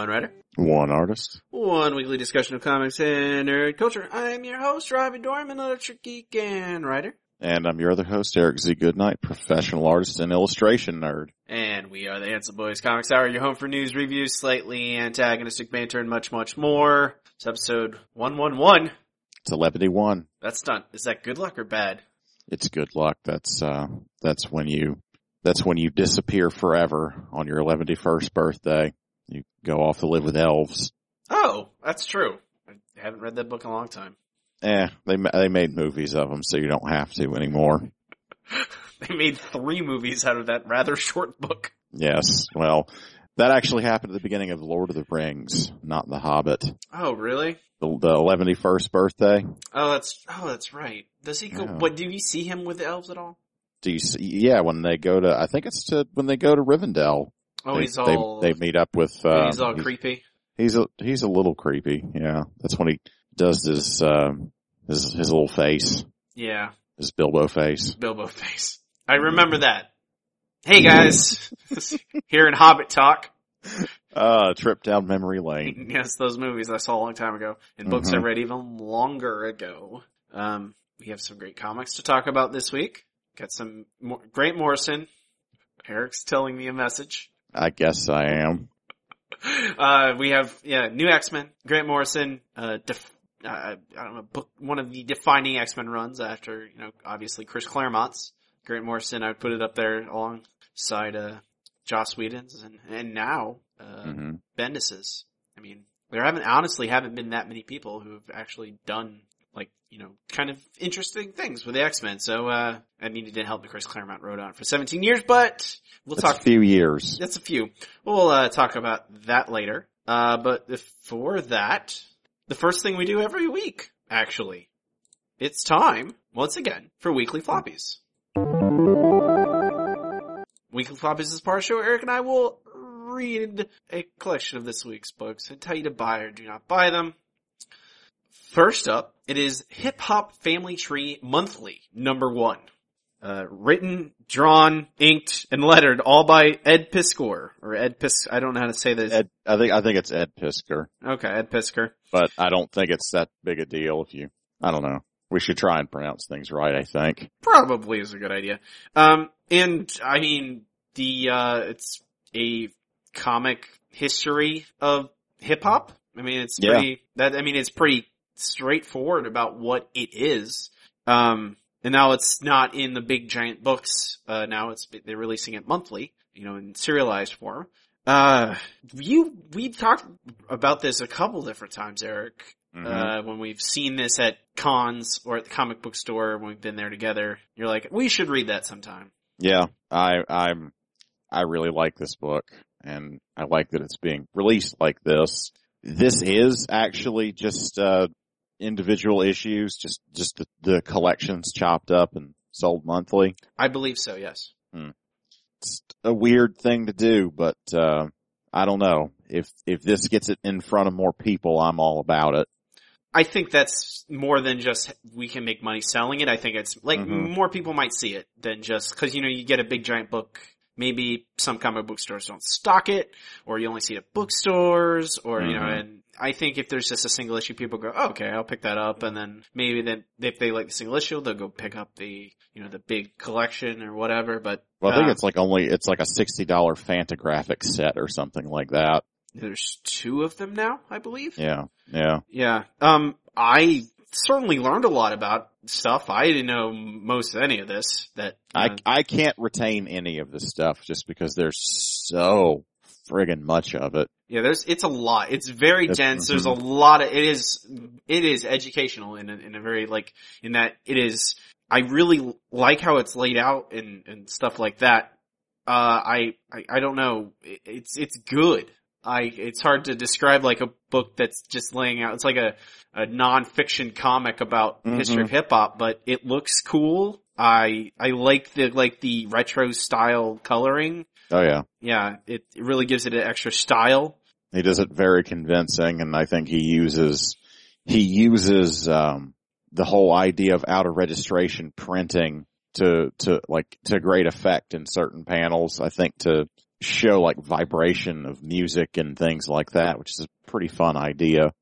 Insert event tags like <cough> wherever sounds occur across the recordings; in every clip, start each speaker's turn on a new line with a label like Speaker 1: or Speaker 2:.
Speaker 1: One writer,
Speaker 2: One artist.
Speaker 1: one weekly discussion of comics and nerd culture. I'm your host, Robbie Dorman, literature geek and writer.
Speaker 2: And I'm your other host, Eric Z. Goodnight, professional artist and illustration nerd.
Speaker 1: And we are the Handsome Boys Comics Hour, your home for news, reviews, slightly antagonistic banter, and much, much more. It's episode 111.
Speaker 2: It's 11one.
Speaker 1: That's not, is that good luck or bad?
Speaker 2: It's good luck. That's, uh, that's when you, that's when you disappear forever on your 11st birthday. You go off to live with elves.
Speaker 1: Oh, that's true. I haven't read that book in a long time.
Speaker 2: Eh, they, they made movies of them so you don't have to anymore. <laughs>
Speaker 1: They made three movies out of that rather short book.
Speaker 2: Yes. Well, that actually happened at the beginning of Lord of the Rings, not The Hobbit.
Speaker 1: Oh, really?
Speaker 2: The, the 11st birthday.
Speaker 1: Oh, that's, oh, that's right. Does he go,
Speaker 2: Yeah.
Speaker 1: what, do you see him with the elves at all?
Speaker 2: Do you see, yeah, when they go to, I think it's to, when they go to Rivendell.
Speaker 1: Oh,
Speaker 2: they,
Speaker 1: he's all,
Speaker 2: they, they meet up with, uh,
Speaker 1: he's all creepy.
Speaker 2: He's a he's a little creepy. Yeah, that's when he does his um his his little face,
Speaker 1: Yeah.
Speaker 2: his Bilbo face.
Speaker 1: Bilbo face. I remember that. Hey guys, <laughs> here in Hobbit Talk. <laughs>
Speaker 2: Uh, trip down memory lane. <laughs>
Speaker 1: yes, those movies I saw a long time ago, and books I
Speaker 2: Mhm.
Speaker 1: read even longer ago. Um, we have some great comics to talk about this week. Got some more, Grant Morrison. Eric's telling me a message.
Speaker 2: I guess I am.
Speaker 1: Uh, we have yeah, new X Men. Grant Morrison. Uh, def- uh, I don't know, book one of the defining X Men runs after you know obviously Chris Claremont's. Grant Morrison. I would put it up there alongside uh, Joss Whedon's and and now uh,
Speaker 2: hmm
Speaker 1: Bendis's. I mean, there haven't honestly haven't been that many people who have actually done like you know kind of interesting things with the X Men. So uh, I mean, it didn't help that Chris Claremont wrote on it for 17 years, but we'll
Speaker 2: It's
Speaker 1: talk
Speaker 2: a few years.
Speaker 1: that's a few. We'll uh, talk about that later. Uh, but before that, the first thing we do every week, actually, it's time once again for weekly floppies. Weekly floppies is part of the show. Eric and I will read a collection of this week's books and tell you to buy or do not buy them. First up, it is Hip Hop Family Tree Monthly, number one. Uh, written, drawn, inked, and lettered all by Ed Piskor, or Ed Pis, I don't know how to say this.
Speaker 2: Ed, I think I think it's Ed Pisker,
Speaker 1: Okay, Ed Pisker.
Speaker 2: but I don't think it's that big a deal. If you, I don't know. We should try and pronounce things right. I think.
Speaker 1: Probably is a good idea. Um, and I mean, the, uh, it's a comic history of hip hop. I mean, it's
Speaker 2: Yeah.
Speaker 1: pretty, that, I mean, it's pretty straightforward about what it is. Um, and now it's not in the big giant books. Uh, now it's, they're releasing it monthly, you know, in serialized form. Uh, you, we've talked about this a couple different times, Eric.
Speaker 2: Mhm.
Speaker 1: Uh, when we've seen this at cons or at the comic book store when we've been there together, you're like, we should read that sometime.
Speaker 2: Yeah, I I'm I really like this book and I like that it's being released like this. This is actually just uh individual issues, just just the, the collections chopped up and sold monthly.
Speaker 1: I believe so, yes. Hmm.
Speaker 2: It's a weird thing to do, but uh I don't know. If if this gets it in front of more people, I'm all about it.
Speaker 1: I think that's more than just we can make money selling it. I think it's like
Speaker 2: Mhm.
Speaker 1: more people might see it than just cause you know, you get a big giant book. Maybe some comic book stores don't stock it or you only see it at bookstores or, you know,
Speaker 2: Mhm.
Speaker 1: and I think if there's just a single issue, people go, oh, okay, I'll pick that up. And then maybe then if they like the single issue, they'll go pick up the, you know, the big collection or whatever. But
Speaker 2: Well, I think
Speaker 1: uh,
Speaker 2: it's like only it's like a sixty dollar Fantagraphic set or something like that.
Speaker 1: there's two of them now, I believe.
Speaker 2: Yeah, yeah.
Speaker 1: Yeah. Um, I certainly learned a lot about stuff. I didn't know most of any of this. That
Speaker 2: I
Speaker 1: uh,
Speaker 2: I can't retain any of this stuff just because there's so friggin' much of it.
Speaker 1: yeah, there's it's a lot. It's very
Speaker 2: That's-
Speaker 1: dense. There's a lot of it is it is educational in a, in a very like in that it is. I really like how it's laid out and and stuff like that. Uh, I, I, I don't know. It's, it's good. I, it's hard to describe like a book that's just laying out. It's like a, a non-fiction comic about
Speaker 2: Mhm.
Speaker 1: history of hip hop, but it looks cool. I, I like the, like the retro style coloring.
Speaker 2: Oh yeah.
Speaker 1: Yeah, it, it really gives it an extra style.
Speaker 2: He does it very convincing and I think he uses, he uses, um, the whole idea of out of registration printing to, to like, to great effect in certain panels. I think to show like vibration of music and things like that, which is a pretty fun idea.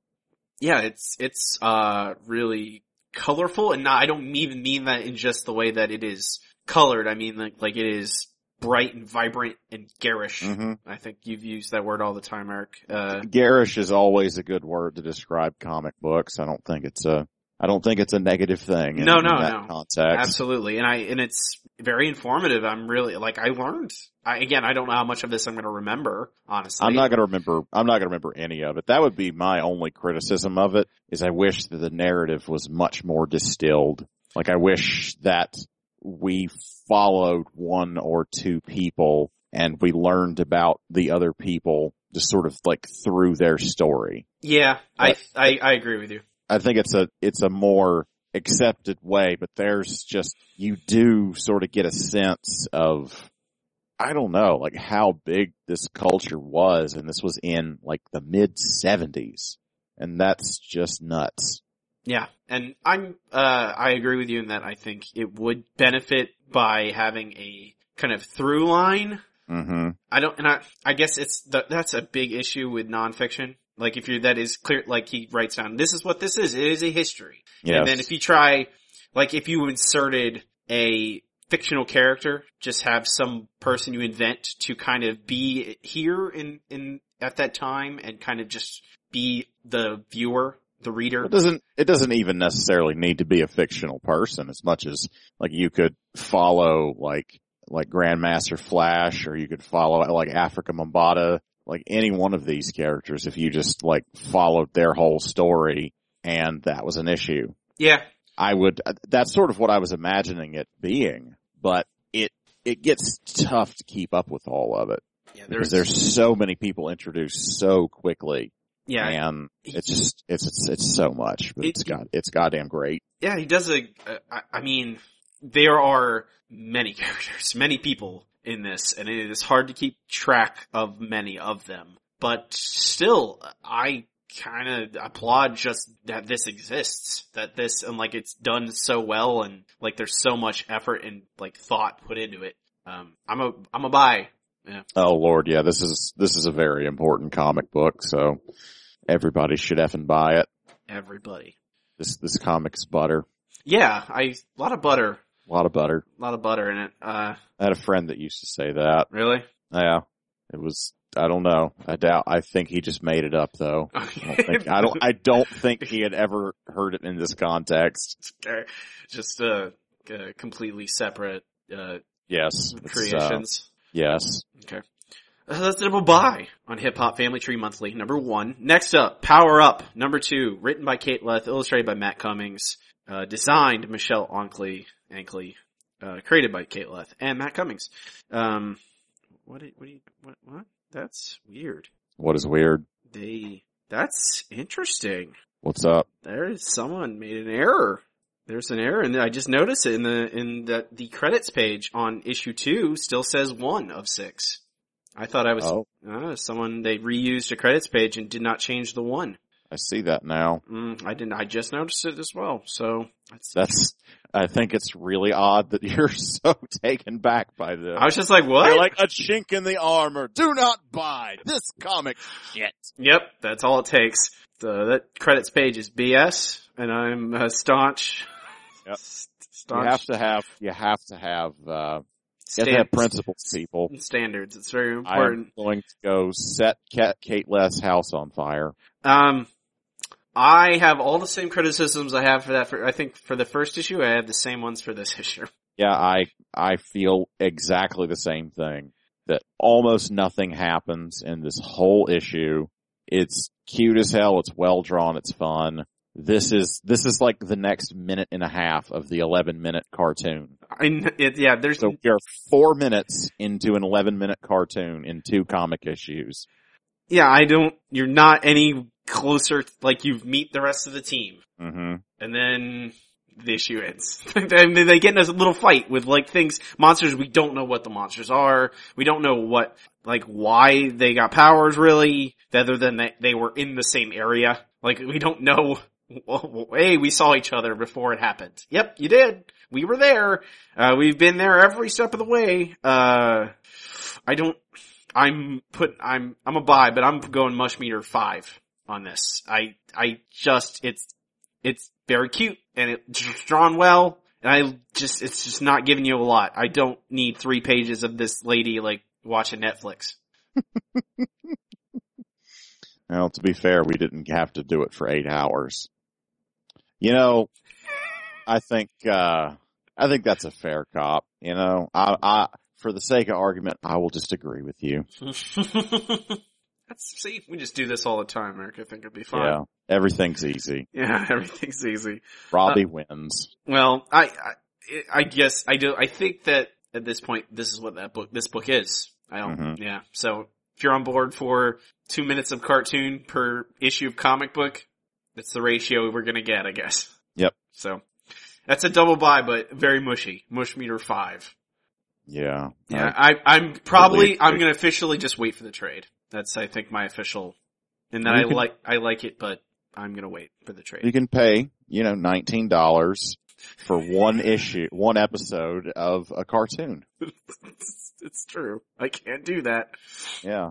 Speaker 1: Yeah, it's, it's, uh, really colorful and not, I don't even mean that in just the way that it is colored. I mean like, like it is bright and vibrant and garish.
Speaker 2: hmm
Speaker 1: I think you've used that word all the time, Eric. Uh,
Speaker 2: Garish is always a good word to describe comic books. I don't think it's a, I don't think it's a negative thing in,
Speaker 1: No, no,
Speaker 2: that
Speaker 1: no.
Speaker 2: context.
Speaker 1: absolutely. And I, and it's very informative. I'm really, like, I learned, I, again, I don't know how much of this I'm going to remember, honestly.
Speaker 2: I'm not gonna remember, I'm not gonna remember any of it. That would be my only criticism of it, is I wish that the narrative was much more distilled. Like I wish that we followed one or two people and we learned about the other people just sort of like through their story.
Speaker 1: Yeah, I, I, I agree with you.
Speaker 2: I think it's a, it's a more accepted way, but there's just, you do sort of get a sense of, I don't know, like how big this culture was and this was in like the mid seventies and that's just nuts.
Speaker 1: Yeah, and I'm uh I agree with you in that I think it would benefit by having a kind of through line.
Speaker 2: hmm
Speaker 1: I don't, and I I guess it's the, that's a big issue with nonfiction. Like if you're that is clear, like he writes down, this is what this is. It is a history.
Speaker 2: Yes.
Speaker 1: And then if you try, like if you inserted a fictional character, just have some person you invent to kind of be here in in at that time and kind of just be the viewer, the reader.
Speaker 2: It doesn't, it doesn't even necessarily need to be a fictional person as much as like you could follow like, like Grandmaster Flash or you could follow like Afrika Bambaataa, like any one of these characters if you just like followed their whole story and that was an issue.
Speaker 1: Yeah,
Speaker 2: I would, uh, that's sort of what I was imagining it being, but it, it gets tough to keep up with all of it
Speaker 1: yeah.
Speaker 2: because there's so many people introduced so quickly
Speaker 1: yeah,
Speaker 2: and it's just, it's, it's, it's so much, but
Speaker 1: It-
Speaker 2: it's got, it's goddamn great.
Speaker 1: Yeah, he does a. I- I mean, there are many <laughs> characters, many people in this, and it is hard to keep track of many of them. But still, I kind of applaud just that this exists, that this, and like it's done so well, and like there's so much effort and like thought put into it. Um, I'm a, I'm a buy.
Speaker 2: Oh lord, yeah, this is, this is a very important comic book, so everybody should effing buy it.
Speaker 1: Everybody.
Speaker 2: This, this comic's butter.
Speaker 1: Yeah, I, a lot of butter,
Speaker 2: A lot of butter.
Speaker 1: a lot of butter in it. Uh,
Speaker 2: I had a friend that used to say that.
Speaker 1: really?
Speaker 2: Yeah. It was, I don't know. I doubt, I think he just made it up though. I don't think, I don't, I don't think he had <laughs> ever heard it in this context.
Speaker 1: Just uh, uh completely separate uh
Speaker 2: Yes. uh,
Speaker 1: creations.
Speaker 2: yes.
Speaker 1: okay. Uh, that's double buy on Hip Hop Family Tree Monthly, number one. Next up, Power Up, number two, written by Kate Leth, illustrated by Matt Cummings, uh, designed Michelle Onkley, Ankley, uh, created by Kate Leth and Matt Cummings. Um, what, what do you, what, what? That's weird.
Speaker 2: What is weird?
Speaker 1: They, that's interesting.
Speaker 2: What's up?
Speaker 1: There is someone made an error. There's an error, and I just noticed it in the in the the credits page on issue two still says one of six. I thought I was
Speaker 2: Oh,
Speaker 1: uh, someone they reused a credits page and did not change the one.
Speaker 2: I see that now.
Speaker 1: Mm, I didn't. I just noticed it as well. So that's.
Speaker 2: That's, I think it's really odd that <laughs> you're so taken back by this.
Speaker 1: I was just like, what?
Speaker 2: You're like a chink in the armor. Do not buy this comic shit.
Speaker 1: yep, that's all it takes. The that credits page is BS, and I'm a staunch.
Speaker 2: Yep. <laughs>
Speaker 1: st-
Speaker 2: You have to have, you have to have, uh, you have to have principles, people.
Speaker 1: standards. It's very important.
Speaker 2: I'm going to go set Kate, Kate Leth's house on fire.
Speaker 1: Um, I have all the same criticisms I have for that. For I think for the first issue, I have the same ones for this <laughs> issue.
Speaker 2: Yeah, I, I feel exactly the same thing. That almost nothing happens in this whole issue. It's cute as hell. It's well drawn. It's fun. this is this is like the next minute and a half of the 11 minute cartoon.
Speaker 1: I, it, yeah, there's
Speaker 2: So we are four minutes into an 11 minute cartoon in two comic issues.
Speaker 1: Yeah, I don't. You're not any closer. Like you meet the rest of the team,
Speaker 2: hmm
Speaker 1: and then the issue ends. <laughs> and then they get in a little fight with like things, monsters. We don't know what the monsters are. We don't know what, like, why they got powers really, other than that they were in the same area. Like we don't know. <laughs> Hey, we saw each other before it happened. Yep, you did. We were there. Uh, we've been there every step of the way. Uh, I don't. I'm put. I'm. I'm a buy, but I'm going mush meter five on this. I. I just. It's. It's very cute and it's drawn well. And I just. It's just not giving you a lot. I don't need three pages of this lady like watching Netflix. <laughs>
Speaker 2: Well, to be fair, we didn't have to do it for eight hours. You know, I think, uh, I think that's a fair cop. You know, I, I, for the sake of argument, I will just agree with you. <laughs>
Speaker 1: That's, see, we just do this all the time, Eric. I think it'd be fine.
Speaker 2: Yeah. Everything's easy.
Speaker 1: Yeah, <laughs> everything's easy.
Speaker 2: Robbie wins.
Speaker 1: Well, I, I, I guess I do. I think that at this point, this is what that book, this book is. I don't.
Speaker 2: Mhm.
Speaker 1: Yeah. So if you're on board for two minutes of cartoon per issue of comic book, that's the ratio we're gonna get, I guess.
Speaker 2: Yep.
Speaker 1: So that's a double buy, but very mushy. Mush meter five.
Speaker 2: Yeah.
Speaker 1: Yeah. I, I'm probably. I'm gonna officially just wait for the trade. That's I think my official. And that
Speaker 2: You
Speaker 1: I
Speaker 2: can-
Speaker 1: like. I like it, but I'm gonna wait for the trade.
Speaker 2: You can pay, you know, $19 for one issue, one episode of a cartoon. <laughs>
Speaker 1: it's, true. I can't do that.
Speaker 2: Yeah.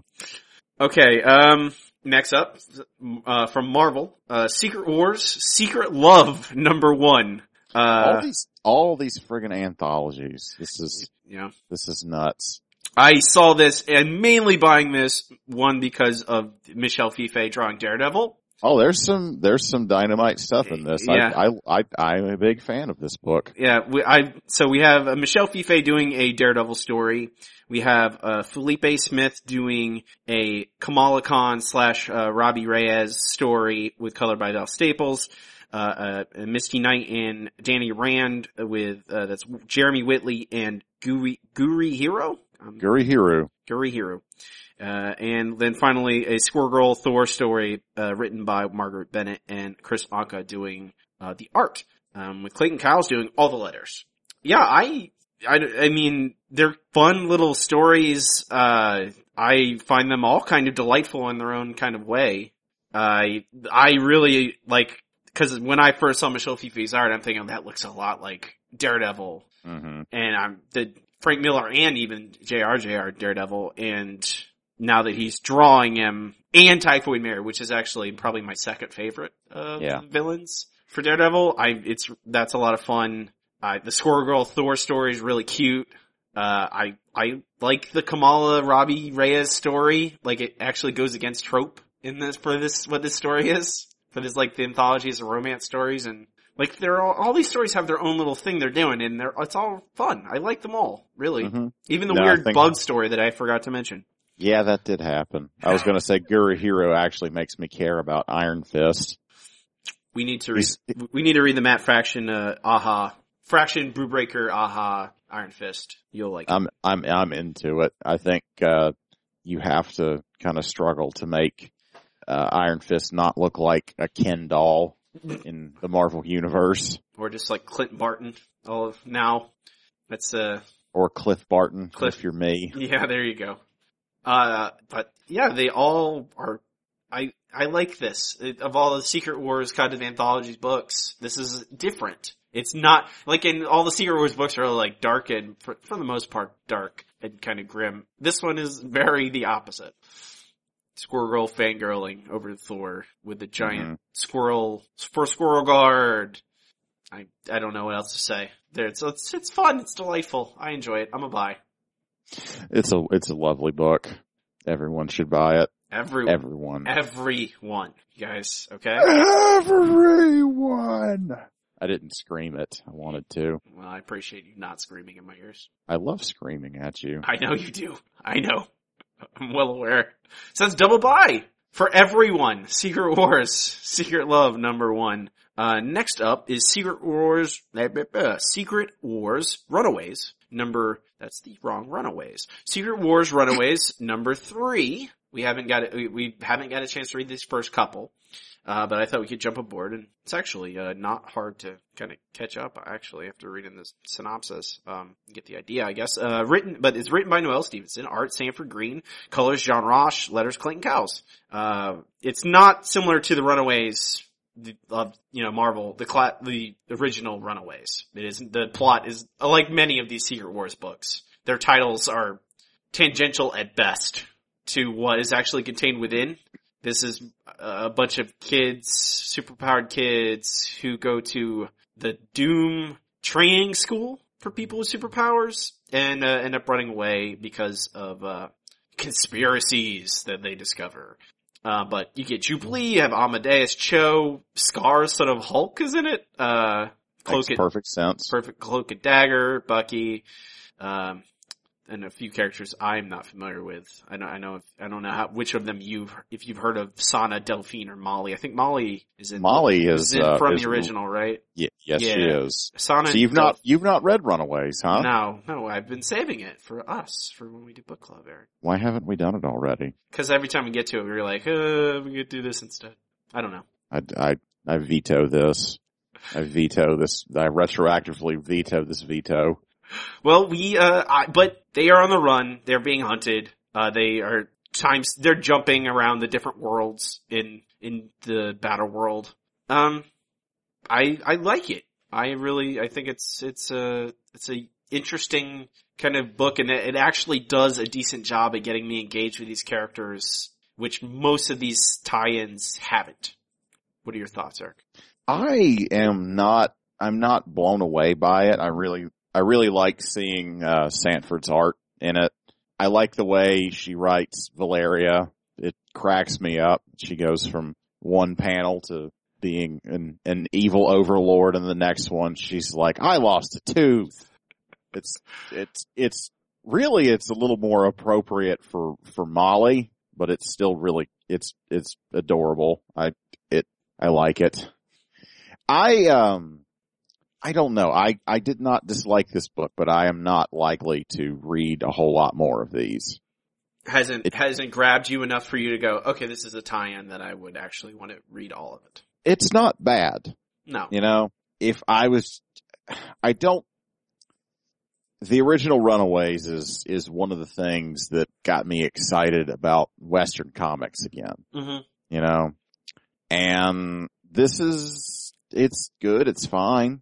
Speaker 1: Okay, um, next up, uh, from Marvel, uh, Secret Wars, Secret Love, number one.
Speaker 2: all
Speaker 1: Uh,
Speaker 2: these, all these friggin' anthologies. This is,
Speaker 1: yeah.
Speaker 2: this is nuts.
Speaker 1: I saw this and mainly buying this one because of Michel Fiffe drawing Daredevil.
Speaker 2: Oh, there's some, there's some dynamite stuff in this.
Speaker 1: Yeah.
Speaker 2: I, I, I, I'm a big fan of this book.
Speaker 1: Yeah, we, I, so we have uh, Michel Fiffe doing a Daredevil story. We have, uh, Felipe Smith doing a Kamala Khan slash, uh, Robbie Reyes story with color by Val Staples. Uh, uh, Misty Knight and Danny Rand with, uh, that's Jeremy Whitley and Guri, Guri Hero? Um,
Speaker 2: Guri Hiru.
Speaker 1: Guri Hero. Uh, and then finally a Squirrel Girl Thor story, uh, written by Marguerite Bennett and Kris Anka doing, uh, the art. Um, with Clayton Cowles doing all the letters. Yeah, I, I, I mean, they're fun little stories. Uh, I find them all kind of delightful in their own kind of way. I, I really like, cause when I first saw Michel Fiffe's art, I'm thinking that looks a lot like Daredevil
Speaker 2: hmm
Speaker 1: and I'm the Frank Miller and even JRJR Daredevil, and now that he's drawing him and Typhoid Mary, which is actually probably my second favorite of
Speaker 2: Yeah.
Speaker 1: villains for Daredevil, I it's that's a lot of fun. Uh, the Squirrel Girl Thor story is really cute. Uh, I I like the Kamala Robbie Reyes story. Like it actually goes against trope in this for this what this story is for this like the anthologies of romance stories and like they're all, all these stories have their own little thing they're doing and they're it's all fun. I like them all really.
Speaker 2: hmm
Speaker 1: Even the
Speaker 2: No,
Speaker 1: weird bug story that I forgot to mention.
Speaker 2: Yeah, that did happen. I was going to say Guri Hero actually makes me care about Iron Fist.
Speaker 1: We need to read. We need to read the Matt Fraction. Uh, aha, Fraction, Brubaker, aha, Iron Fist. You'll like. it.
Speaker 2: I'm, I'm, I'm into it. I think, uh, you have to kind of struggle to make, uh, Iron Fist not look like a Ken doll in the Marvel universe
Speaker 1: or just like Clint Barton. All of now. That's uh.
Speaker 2: or Cliff Barton
Speaker 1: Cliff.
Speaker 2: if you're me.
Speaker 1: Yeah, there you go. Uh, but yeah, they all are. I I like this It- of all the Secret Wars kind of anthology books. This is different. It's not like in all the Secret Wars books are like dark and for, for the most part dark and kind of grim. This one is very the opposite. Squirrel Girl fangirling over Thor with the giant mm-hmm. squirrel for Squirrel Guard. I I don't know what else to say. There, it's it's it's fun. It's delightful. I enjoy it. I'm a buy.
Speaker 2: It's a, it's a lovely book. Everyone should buy it.
Speaker 1: Everyone.
Speaker 2: Everyone.
Speaker 1: Everyone, you guys, okay?
Speaker 2: Everyone. I didn't scream it. I wanted to.
Speaker 1: Well, I appreciate you not screaming in my ears.
Speaker 2: I love screaming at you.
Speaker 1: I know you do. I know. <laughs> I'm well aware. That's double buy for everyone. Secret Wars, <laughs> Secret Love number one. Uh, next up is Secret Wars, uh, Secret Wars Runaways number, that's the wrong Runaways. Secret Wars Runaways number three. We haven't got it, we, we haven't got a chance to read these first couple. Uh, but I thought we could jump aboard and it's actually, uh, not hard to kind of catch up actually after reading this synopsis. Um, get the idea, I guess. Uh, written, but it's written by Noelle Stevenson, art Sanford Greene, colors John Rauch, letters Clayton Cowles. Uh, it's not similar to the Runaways of, you know, Marvel, the cla- the original Runaways. It isn't, the plot is, like many of these Secret Wars books, their titles are tangential at best to what is actually contained within. This is a bunch of kids, superpowered kids who go to the Doom training school for people with superpowers and uh, end up running away because of uh, conspiracies that they discover. Uh, but you get Jubilee, you have Amadeus Cho, Scar, son of Hulk is in it. Uh,
Speaker 2: Makes
Speaker 1: Cloak and,
Speaker 2: perfect sense.
Speaker 1: perfect Cloak and Dagger, Bucky, um, and a few characters I'm not familiar with. I know, I know, if, I don't know how, which of them you've, if you've heard of Sana, Delphine, or Molly. I think Molly is in,
Speaker 2: Molly
Speaker 1: is
Speaker 2: is, uh,
Speaker 1: from
Speaker 2: is-
Speaker 1: the original, right?
Speaker 2: Ye- yes, she is.
Speaker 1: Sana.
Speaker 2: So you've not you've not read Runaways, huh?
Speaker 1: No, no, I've been saving it for us, for when we do book club, Eric.
Speaker 2: Why haven't we done it already?
Speaker 1: Cause every time we get to it, we're like, uh, we could do this instead. I don't know.
Speaker 2: I, I, I veto this. I veto this. I retroactively veto this veto.
Speaker 1: Well, we, uh, I, but they are on the run. They're being hunted. Uh, they are times, they're jumping around the different worlds in, in the battle world. Um, I, I like it. I really, I think it's, it's a, it's a interesting kind of book and it, it actually does a decent job at getting me engaged with these characters, which most of these tie-ins haven't. What are your thoughts, Eric?
Speaker 2: I am not, I'm not blown away by it. I really, I really like seeing, uh, Sanford's art in it. I like the way she writes Valeria. It cracks me up. She goes from one panel to being an, an evil overlord and the next one she's like, I lost a tooth. It's, it's, it's really, it's a little more appropriate for, for Molly, but it's still really, it's, it's adorable. I, it, I like it. I, um, I don't know. I, I did not dislike this book, but I am not likely to read a whole lot more of these.
Speaker 1: Hasn't,
Speaker 2: It-
Speaker 1: hasn't grabbed you enough for you to go, okay, this is a tie-in that I would actually want to read all of it.
Speaker 2: It's not bad.
Speaker 1: No.
Speaker 2: You know, if I was, I don't, the original Runaways is, is one of the things that got me excited about Western comics again,
Speaker 1: hmm
Speaker 2: you know, and this is, it's good. It's fine.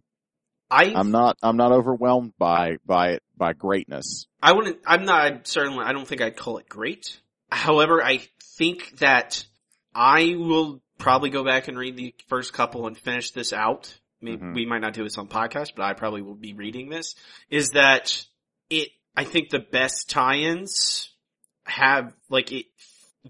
Speaker 1: I,
Speaker 2: I'm not, I'm not overwhelmed by, by it, by greatness.
Speaker 1: I wouldn't, I'm not, I'm certainly, I don't think I'd call it great. However, I think that I will probably go back and read the first couple and finish this out. Maybe,
Speaker 2: Mhm.
Speaker 1: We might not do this on podcast, but I probably will be reading this. Is that it, I think the best tie-ins have, like it,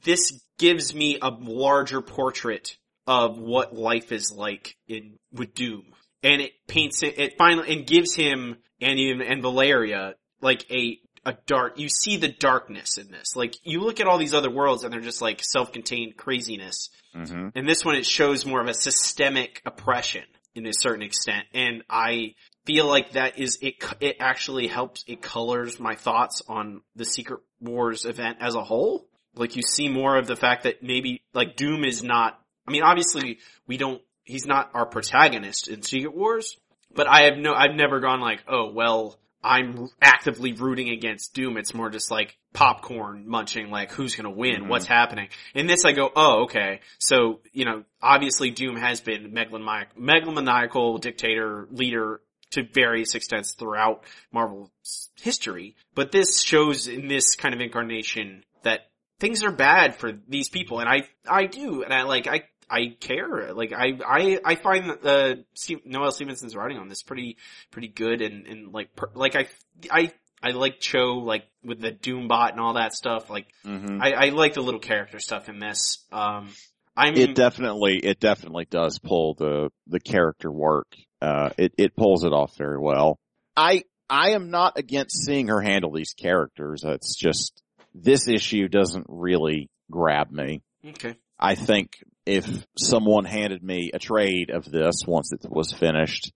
Speaker 1: this gives me a larger portrait of what life is like in, with Doom. And it paints it, it finally, and gives him, and even, and Valeria, like a, a dark, you see the darkness in this. Like, you look at all these other worlds and they're just like self-contained craziness.
Speaker 2: Mm-hmm.
Speaker 1: And this one, it shows more of a systemic oppression in a certain extent. And I feel like that is, it, it actually helps, it colors my thoughts on the Secret Wars event as a whole. Like you see more of the fact that maybe, like Doom is not, I mean, obviously we don't, he's not our protagonist in Secret Wars, but I have no, I've never gone like, oh, well, I'm actively rooting against Doom. It's more just like popcorn munching, like who's gonna win,
Speaker 2: Mhm.
Speaker 1: what's happening. In this I go, oh, okay. So, you know, obviously Doom has been megalomaniac, megalomaniacal dictator, leader to various extents throughout Marvel's history. But this shows in this kind of incarnation that things are bad for these people. And I, I do. And I like, I, I care. Like I, I, I find that the Steve, Noelle Stevenson's writing on this pretty, pretty good and, and like, per, like I, I, I like Cho, like with the Doombot and all that stuff. Like
Speaker 2: Mm-hmm.
Speaker 1: I, I like the little character stuff in this. Um, I'm,
Speaker 2: it definitely it definitely does pull the the character work uh it it pulls it off very well i i am not against seeing her handle these characters it's just this issue doesn't really grab me
Speaker 1: okay.
Speaker 2: I think if someone handed me a trade of this once it was finished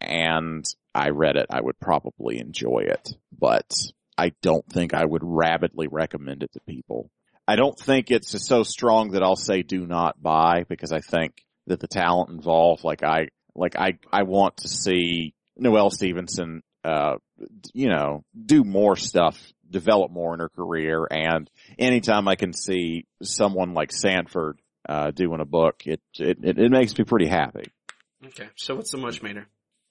Speaker 2: and I read it, I would probably enjoy it, but I don't think I would rabidly recommend it to people. I don't think it's so strong that I'll say do not buy because I think that the talent involved, like I, like I, I want to see Noelle Stevenson, uh, you know, do more stuff, develop more in her career. And anytime I can see someone like Sanford, uh, doing a book, it, it, it, it makes me pretty happy.
Speaker 1: Okay. So what's the much meter?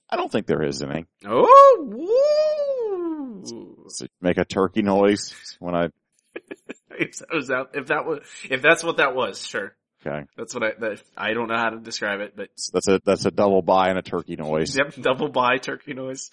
Speaker 2: I don't think there is any.
Speaker 1: Oh, woo.
Speaker 2: So make a turkey noise when I, <laughs>
Speaker 1: if that was that, if that was, if that's what that was, sure.
Speaker 2: okay.
Speaker 1: That's what I, that, I don't know how to describe it, but
Speaker 2: That's a, that's a double buy and a turkey noise.
Speaker 1: Yep, double buy turkey noise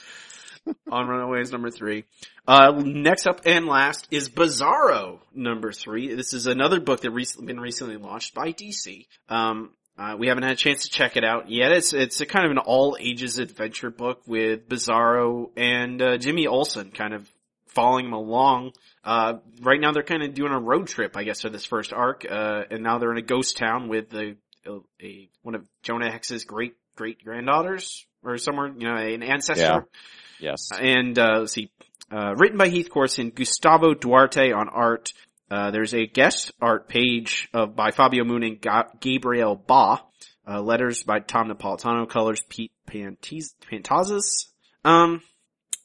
Speaker 1: <laughs> on Runaways number three. Uh, next up and last is Bizarro number three. This is another book that recently been recently launched by DC. Um, uh, we haven't had a chance to check it out yet. It's it's a kind of an all ages adventure book with Bizarro and uh, Jimmy Olsen kind of following him along. Uh, right now they're kind of doing a road trip, I guess, for this first arc. Uh, and now they're in a ghost town with the a, a one of Jonah Hex's great great granddaughters or somewhere, you know, an ancestor.
Speaker 2: Yeah. Yes.
Speaker 1: And uh, let's see, uh, written by Heath Corson, Gustavo Duarte on art. Uh, there's a guest art page of by Fabio Moon and Ga- Gabriel Ba. Uh, letters by Tom Napolitano, colors Pete Pantiz- Pantazis. Um,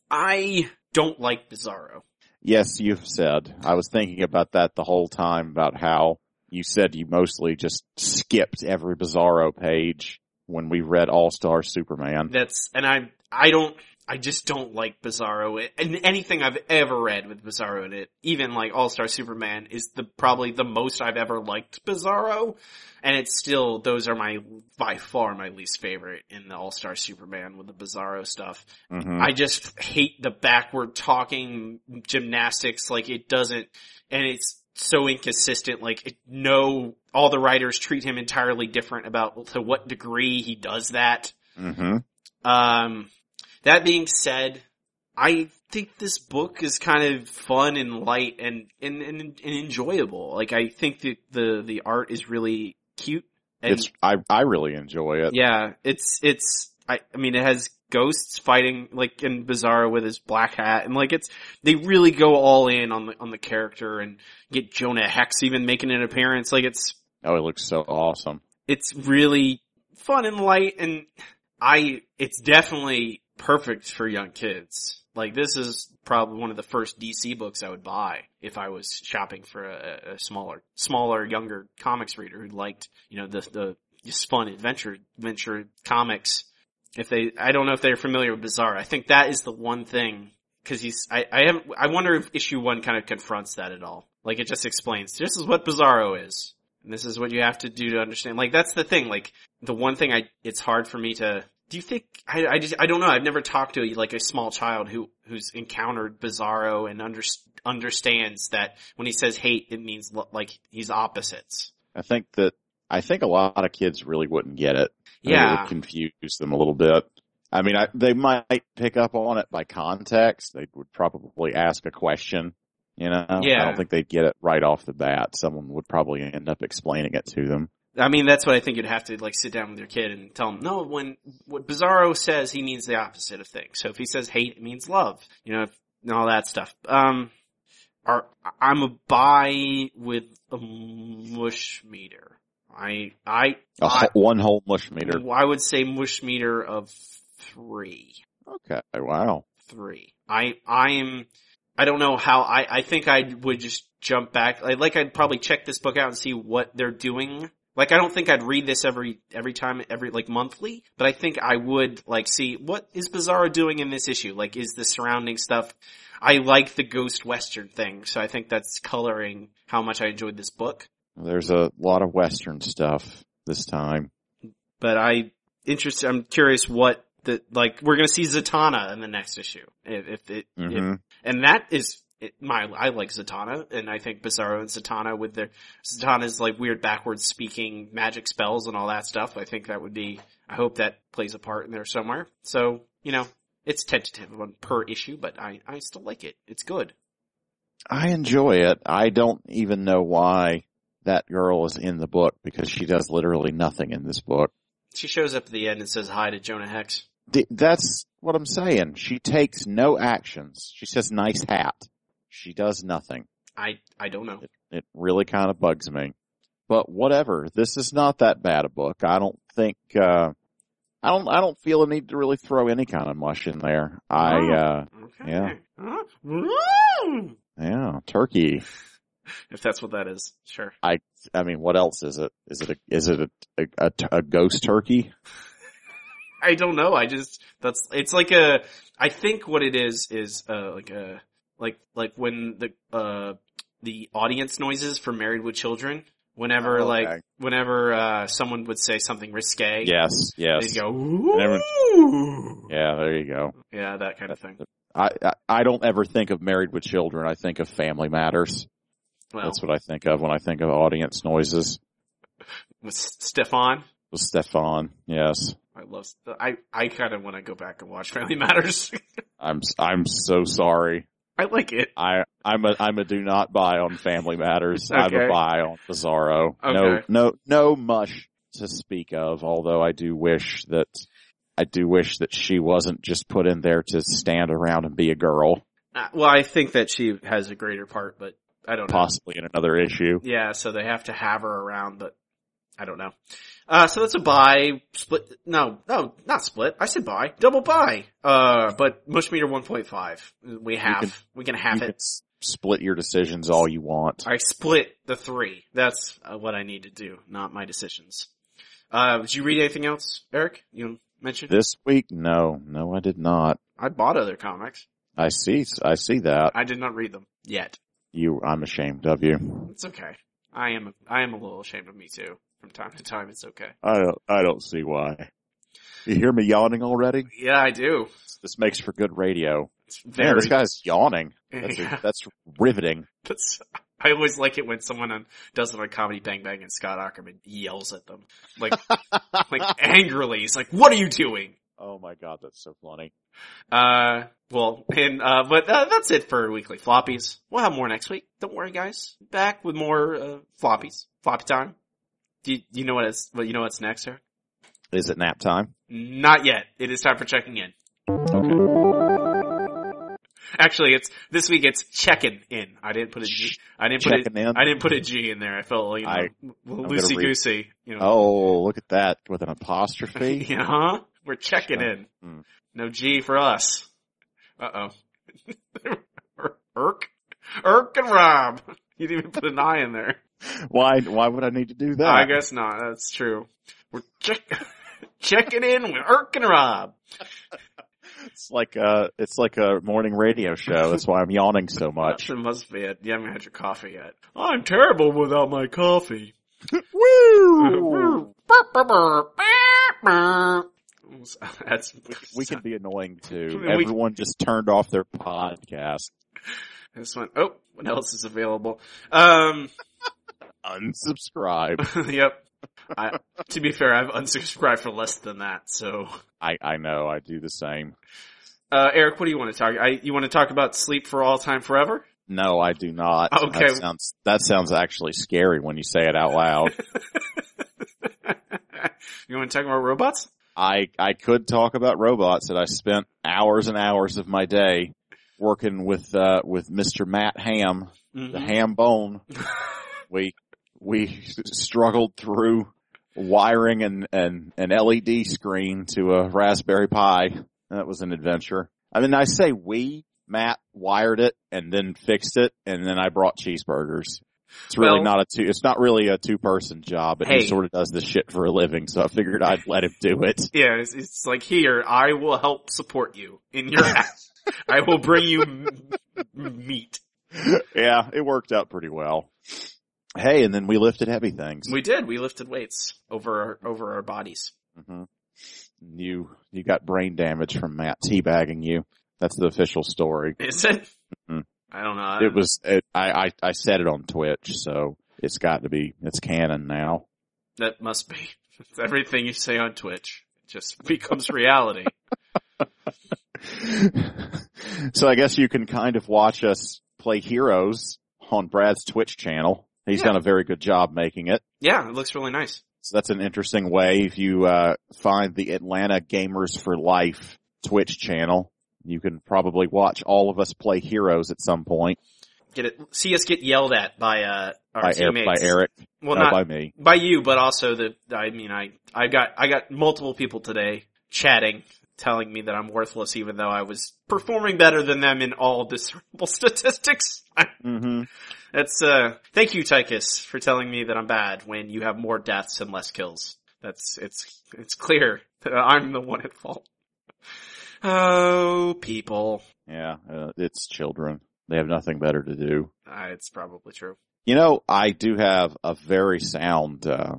Speaker 1: I don't like Bizarro.
Speaker 2: Yes, you've said. I was thinking about that the whole time about how you said you mostly just skipped every Bizarro page when we read All Star Superman.
Speaker 1: That's, and I, I don't, I just don't like Bizarro. And anything I've ever read with Bizarro in it, even like All Star Superman, is the probably the most I've ever liked Bizarro. And it's still those are my by far my least favorite in the All Star Superman with the Bizarro stuff.
Speaker 2: hmm
Speaker 1: I just hate the backward talking gymnastics. Like it doesn't, and it's so inconsistent. Like no, all the writers treat him entirely different about to what degree he does that.
Speaker 2: hmm
Speaker 1: Um, that being said, I think this book is kind of fun and light and, and, and, and enjoyable. Like I think that the, the art is really cute. And
Speaker 2: It's, I, I really enjoy it.
Speaker 1: yeah, it's, it's, I, I mean, it has ghosts fighting like in Bizarro with his black hat and like it's, they really go all in on the, on the character and get Jonah Hex even making an appearance. Like it's,
Speaker 2: Oh, it looks so awesome.
Speaker 1: it's really fun and light and I, it's definitely perfect for young kids. Like this is probably one of the first DC books I would buy if I was shopping for a, a smaller, smaller, younger comics reader who liked, you know, the, the just fun adventure, adventure comics. If they, I don't know if they're familiar with Bizarre. I think that is the one thing cause he's, I, I have, I wonder if issue one kind of confronts that at all. Like it just explains, this is what Bizarro is. And this is what you have to do to understand. Like that's the thing. Like the one thing I, it's hard for me to, do you think, I, I just, I don't know. I've never talked to like a small child who, who's encountered Bizarro and under, understands that when he says hate, it means like he's opposites.
Speaker 2: I think that, I think a lot of kids really wouldn't get it. Think It
Speaker 1: Yeah.
Speaker 2: would confuse them a little bit. I mean, I, they might pick up on it by context. They would probably ask a question, you know?
Speaker 1: yeah.
Speaker 2: I don't think they'd get it right off the bat. Someone would probably end up explaining it to them.
Speaker 1: I mean, that's what I think you'd have to like sit down with your kid and tell them. no, when what Bizarro says, he means the opposite of things. So if he says hate, it means love, you know, and all that stuff. Um, are, I'm a buy with a mush meter. I, I,
Speaker 2: A
Speaker 1: I,
Speaker 2: one whole mush meter.
Speaker 1: I would say mush meter of three.
Speaker 2: Okay. Wow.
Speaker 1: three. I I am I don't know how I I think I would just jump back. I like I'd probably check this book out and see what they're doing. Like I don't think I'd read this every every time every like monthly, but I think I would like see what is Bizarro doing in this issue. Like is the surrounding stuff I like the ghost western thing, so I think that's coloring how much I enjoyed this book.
Speaker 2: There's a lot of Western stuff this time.
Speaker 1: But I interested I'm curious what the like we're going to see Zatanna in the next issue. If, if it if
Speaker 2: hmm
Speaker 1: and that is it, my I like Zatanna, and I think Bizarro and Zatanna with their Zatanna's like weird backwards speaking magic spells and all that stuff. I think that would be. I hope that plays a part in there somewhere. So you know, it's tentative on per issue, but I I still like it. It's good.
Speaker 2: I enjoy it. I don't even know why that girl is in the book because she does literally nothing in this book.
Speaker 1: She shows up at the end and says hi to Jonah Hex.
Speaker 2: D- That's what I'm saying. She takes no actions. She says nice hat. She does nothing.
Speaker 1: I, I don't know.
Speaker 2: It really kind of bugs me. But whatever. This is not that bad a book. I don't think, uh, I don't, I don't feel a need to really throw any kind of mush in there. I, uh,
Speaker 1: Okay.
Speaker 2: Yeah.
Speaker 1: Huh?
Speaker 2: Yeah, turkey.
Speaker 1: If that's what that is, sure.
Speaker 2: I I mean, what else is it? Is it a, is it a, a, a, ghost turkey? <laughs>
Speaker 1: I don't know. I just that's it's like a. I think what it is is uh like a like like when the uh the audience noises for Married with Children. Whenever
Speaker 2: Oh,
Speaker 1: like whenever uh someone would say something risque,
Speaker 2: Yes, yes.
Speaker 1: they'd go
Speaker 2: everyone-. Yeah, there you go.
Speaker 1: Yeah, that kind of thing.
Speaker 2: I, I don't ever think of married with children. I think of family matters.
Speaker 1: Well,
Speaker 2: That's what I think of when I think of audience noises.
Speaker 1: with Stefan,
Speaker 2: With Stefan, yes.
Speaker 1: I love. I I kind of want to go back and watch Family <laughs> Matters.
Speaker 2: I'm, I'm so sorry.
Speaker 1: I like it.
Speaker 2: I, I'm a, I'm a do not buy on Family Matters. I'm a buy on Bizarro. No,
Speaker 1: Okay.
Speaker 2: no, no mush to speak of, although I do wish that, I do wish that she wasn't just put in there to stand around and be a girl,
Speaker 1: Uh, well, I think that she has a greater part, but I don't know.
Speaker 2: possibly in another issue.
Speaker 1: Yeah, so they have to have her around, but I don't know. Uh, so that's a buy, split, no, no, not split. I said buy, double buy. Uh, but Mush Meter 1.5. We have,
Speaker 2: can-
Speaker 1: we can have it.
Speaker 2: can split your decisions all you want.
Speaker 1: I split the three. That's uh, what I need to do, not my decisions. Uh, did you read anything else, Eric? You mentioned?
Speaker 2: This week, no, no, I did not.
Speaker 1: I bought other comics.
Speaker 2: I see, I see that.
Speaker 1: I did not read them yet.
Speaker 2: You, I'm ashamed of you.
Speaker 1: It's okay. I am, I am a little ashamed of me too. From time to time, it's okay.
Speaker 2: I don't, I don't see why. You hear me yawning already?
Speaker 1: Yeah, I do.
Speaker 2: This makes for good radio.
Speaker 1: It's
Speaker 2: Man, this guy's yawning. That's,
Speaker 1: Yeah.
Speaker 2: that's riveting.
Speaker 1: That's, I always like it when someone on, does it on Comedy Bang Bang and Scott Aukerman yells at them. Like, <laughs> like angrily. He's like, what are you doing?
Speaker 2: Oh my god, that's so funny.
Speaker 1: Uh, well, and, uh, but uh, that's it for weekly floppies. We'll have more next week. Don't worry guys. Back with more, uh, floppies. Floppy time. Do you, do you know what is, what you know what's next, sir?
Speaker 2: Is it nap time?
Speaker 1: Not yet. It is time for checking in. Okay. Actually, it's, this week it's checking in. I didn't put a G, I didn't put
Speaker 2: Checking
Speaker 1: it,
Speaker 2: in?
Speaker 1: I didn't put a G in there. I felt, you know,
Speaker 2: I- gonna
Speaker 1: loosey goosey, you know.
Speaker 2: Oh, look at that with an apostrophe. <laughs>
Speaker 1: Yeah, huh? We're checking in.
Speaker 2: Hmm.
Speaker 1: No G for us. Uh oh. <laughs> Irk? Irk and Rob. You didn't even put an I in there.
Speaker 2: why, why would I need to do that?
Speaker 1: I guess not. That's true. We're check- <laughs> checking in with Irk and Rob.
Speaker 2: It's like a, it's like a morning radio show. That's why I'm yawning so much.
Speaker 1: That must be it. You haven't had your coffee yet. I'm terrible without my coffee. <laughs>
Speaker 2: Woo! <laughs>
Speaker 1: That's
Speaker 2: We can be annoying too. <laughs>
Speaker 1: We-
Speaker 2: Everyone just turned off their podcast.
Speaker 1: This one. Oh, what else is available? Um. <laughs>
Speaker 2: Unsubscribe.
Speaker 1: yep. I, to be fair, I've unsubscribed for less than that. So,
Speaker 2: I, I know, I do the same.
Speaker 1: uh, Eric, what do you want to talk? I, you want to talk about sleep for all time forever?
Speaker 2: No, I do not.
Speaker 1: Okay.
Speaker 2: That sounds, that sounds actually scary when you say it out loud.
Speaker 1: you want to talk about robots?
Speaker 2: I, I could talk about robots that I spent hours and hours of my day working with, uh, with Mr. Matt Ham, the
Speaker 1: Mhm.
Speaker 2: ham bone. <laughs> we, we struggled through wiring and, and an LED screen to a Raspberry Pi. That was an adventure. I mean, I say we, Matt wired it and then fixed it and then I brought cheeseburgers. It's really
Speaker 1: Well-
Speaker 2: not a two, it's not really a two person job, but
Speaker 1: Hey.
Speaker 2: he sort of does this shit for a living, so I figured I'd let him do it. <laughs>
Speaker 1: Yeah, it's, it's like here, I will help support you in your. <laughs> I will bring you m- meat.
Speaker 2: yeah, it worked out pretty well. Hey, and then we lifted heavy things.
Speaker 1: We did. We lifted weights over our, over our bodies.
Speaker 2: hmm You you got brain damage from Matt teabagging you. That's the official story.
Speaker 1: Is it? I don't know.
Speaker 2: It was. It, I, I I said it on Twitch, so it's got to be. It's canon now.
Speaker 1: That must be. It's <laughs> everything you say on Twitch it just <laughs> becomes reality. <laughs>
Speaker 2: so I guess you can kind of watch us play heroes on Brad's Twitch channel. He's
Speaker 1: Yeah.
Speaker 2: done a very good job making it.
Speaker 1: Yeah, it looks really nice.
Speaker 2: So that's an interesting way. If you uh, find the Atlanta Gamers for Life Twitch channel, you can probably watch all of us play heroes at some point
Speaker 1: Get it, see us get yelled at by, uh, our
Speaker 2: by, Er- by Eric,
Speaker 1: Well,
Speaker 2: not
Speaker 1: not,
Speaker 2: by me.
Speaker 1: by you, but also the, I mean, I, I got, I got multiple people today chatting, telling me that I'm worthless even though I was performing better than them in all <laughs> discernible statistics.
Speaker 2: hmm
Speaker 1: That's, uh, thank you, Tychus, for telling me that I'm bad when you have more deaths and less kills. That's, it's, it's clear that I'm the one at fault. Oh, people.
Speaker 2: Yeah, uh, it's children. They have nothing better to do.
Speaker 1: Uh, it's probably true.
Speaker 2: You know, I do have a very sound uh,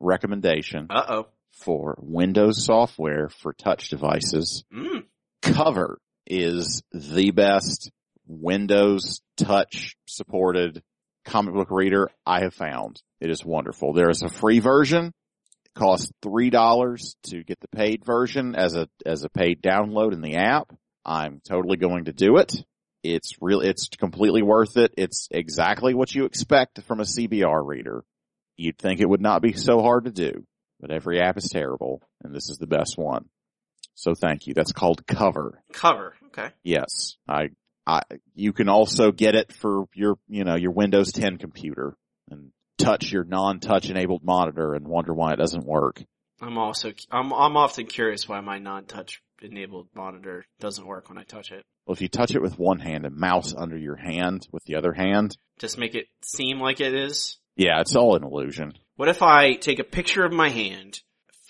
Speaker 2: recommendation
Speaker 1: Uh oh.
Speaker 2: for Windows software for touch devices.
Speaker 1: Mm.
Speaker 2: Cover is the best Windows touch supported comic book reader I have found. It is wonderful. There is a free version. Costs three dollars to get the paid version as a as a paid download in the app. I'm totally going to do it. It's really it's completely worth it. It's exactly what you expect from a CBR reader. You'd think it would not be so hard to do, but every app is terrible, and this is the best one. So thank you. That's called Cover.
Speaker 1: Cover. Okay.
Speaker 2: Yes, I, I, you can also get it for your, you know, your Windows 10 computer touch your non-touch enabled monitor and wonder why it doesn't work.
Speaker 1: I'm also, I'm, I'm often curious why my non-touch enabled monitor doesn't work when I touch it.
Speaker 2: Well, if you touch it with one hand and mouse under your hand with the other hand,
Speaker 1: Just make it seem like it is.
Speaker 2: yeah, it's all an illusion.
Speaker 1: What if I take a picture of my hand,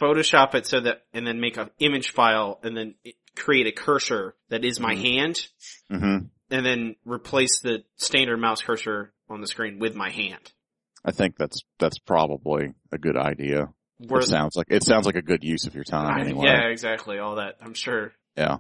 Speaker 1: Photoshop it so that, and then make an image file and then create a cursor that is my
Speaker 2: Mhm.
Speaker 1: hand
Speaker 2: hmm
Speaker 1: and then replace the standard mouse cursor on the screen with my hand?
Speaker 2: I think that's, that's probably a good idea.
Speaker 1: Where-
Speaker 2: It sounds like, it sounds like a good use of your time anyway.
Speaker 1: Yeah, exactly. All that. I'm sure.
Speaker 2: Yeah.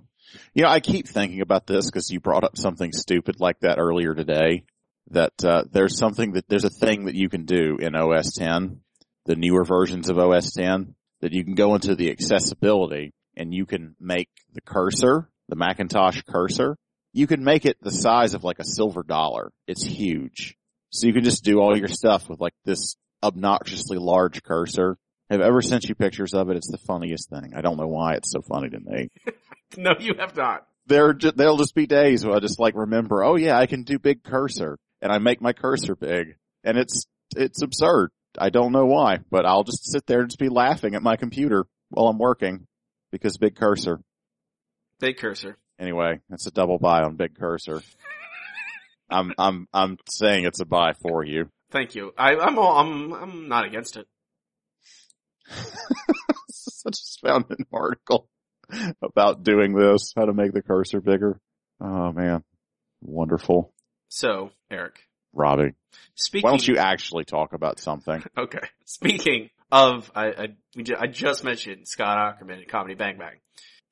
Speaker 2: You know, I keep thinking about this because you brought up something stupid like that earlier today. That uh, there's something that there's a thing that you can do in OS 10, the newer versions of OS 10, that you can go into the accessibility and you can make the cursor, the Macintosh cursor, you can make it the size of like a silver dollar. It's huge. So you can just do all your stuff with like this obnoxiously large cursor. I've ever sent you pictures of it. It's the funniest thing. I don't know why it's so funny to me <laughs>
Speaker 1: No, you have not.
Speaker 2: there there'll just be days where I just like remember, oh yeah, I can do big cursor and I make my cursor big and it's, it's absurd. I don't know why, but I'll just sit there and just be laughing at my computer while I'm working because big cursor.
Speaker 1: Big cursor.
Speaker 2: Anyway, that's a double buy on big cursor. I'm, I'm, I'm saying it's a buy for you.
Speaker 1: Thank you. I, I'm all, I'm, I'm not against it. <laughs>
Speaker 2: I just found an article about doing this, how to make the cursor bigger. Oh man. Wonderful.
Speaker 1: So, Eric,
Speaker 2: Robbie,
Speaker 1: speaking.
Speaker 2: why don't you actually talk about something? <laughs>
Speaker 1: Okay. Speaking of, I, I, I just mentioned Scott Aukerman and Comedy Bang Bang.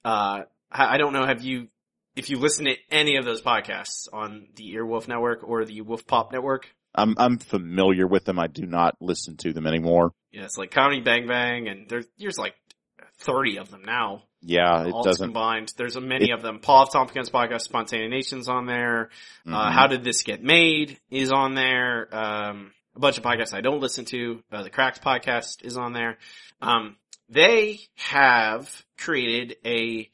Speaker 1: Uh, I, I don't know, have you, if you listen to any of those podcasts on the Earwolf Network or the Wolfpop Network,
Speaker 2: I'm I'm familiar with them. I do not listen to them anymore.
Speaker 1: yeah, it's like Comedy Bang Bang and there's, there's like 30 of them now.
Speaker 2: Yeah, it
Speaker 1: all
Speaker 2: doesn't.
Speaker 1: combined. There's a many of them. Paul. Tompkins podcast, Spontaneanation on there. Uh,
Speaker 2: Mhm.
Speaker 1: How Did This Get Made is on there. Um, a bunch of podcasts I don't listen to. Uh, the Cracks podcast is on there. Um, they have created a,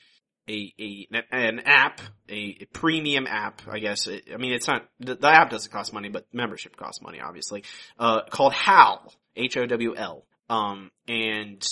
Speaker 1: a, a, an app, a, a premium app, I guess. I mean, it's not, the, the app doesn't cost money, but membership costs money, obviously, uh, called HOWL. H-O-W-L. Um, and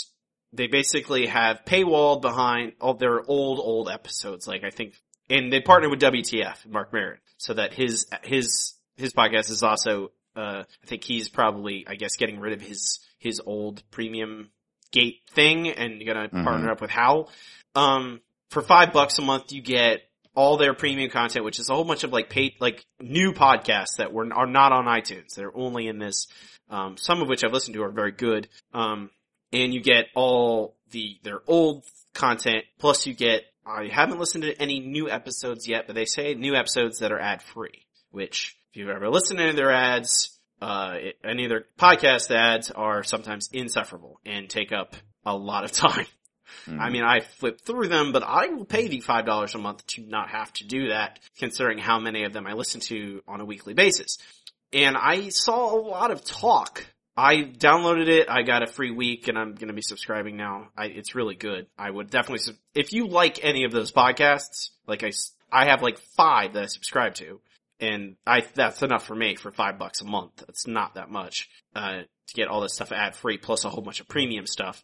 Speaker 1: they basically have paywalled behind all their old, old episodes. Like I think, and they partnered with WTF, Marc Maron, so that his, his, his podcast is also, uh, I think he's probably, I guess, getting rid of his, his old premium gate thing and gonna
Speaker 2: Mhm.
Speaker 1: partner up with Howl. Um, for five bucks a month, you get all their premium content, which is a whole bunch of like paid, like new podcasts that were, are not on iTunes. They're only in this, um, some of which I've listened to are very good. Um, and you get all the, their old content, plus you get, I haven't listened to any new episodes yet, but they say new episodes that are ad free, which if you've ever listened to any of their ads, uh, any of their podcast ads are sometimes insufferable and take up a lot of <laughs> time.
Speaker 2: Mhm.
Speaker 1: I mean, I flip through them, but I will pay the five dollars a month to not have to do that, considering how many of them I listen to on a weekly basis. and I saw a lot of talk. I downloaded it. I got a free week, and I'm going to be subscribing now. I, it's really good. I would definitely. If you like any of those podcasts, like I, I have like five that I subscribe to, and I that's enough for me for five bucks a month. It's not that much uh, to get all this stuff ad free plus a whole bunch of premium stuff.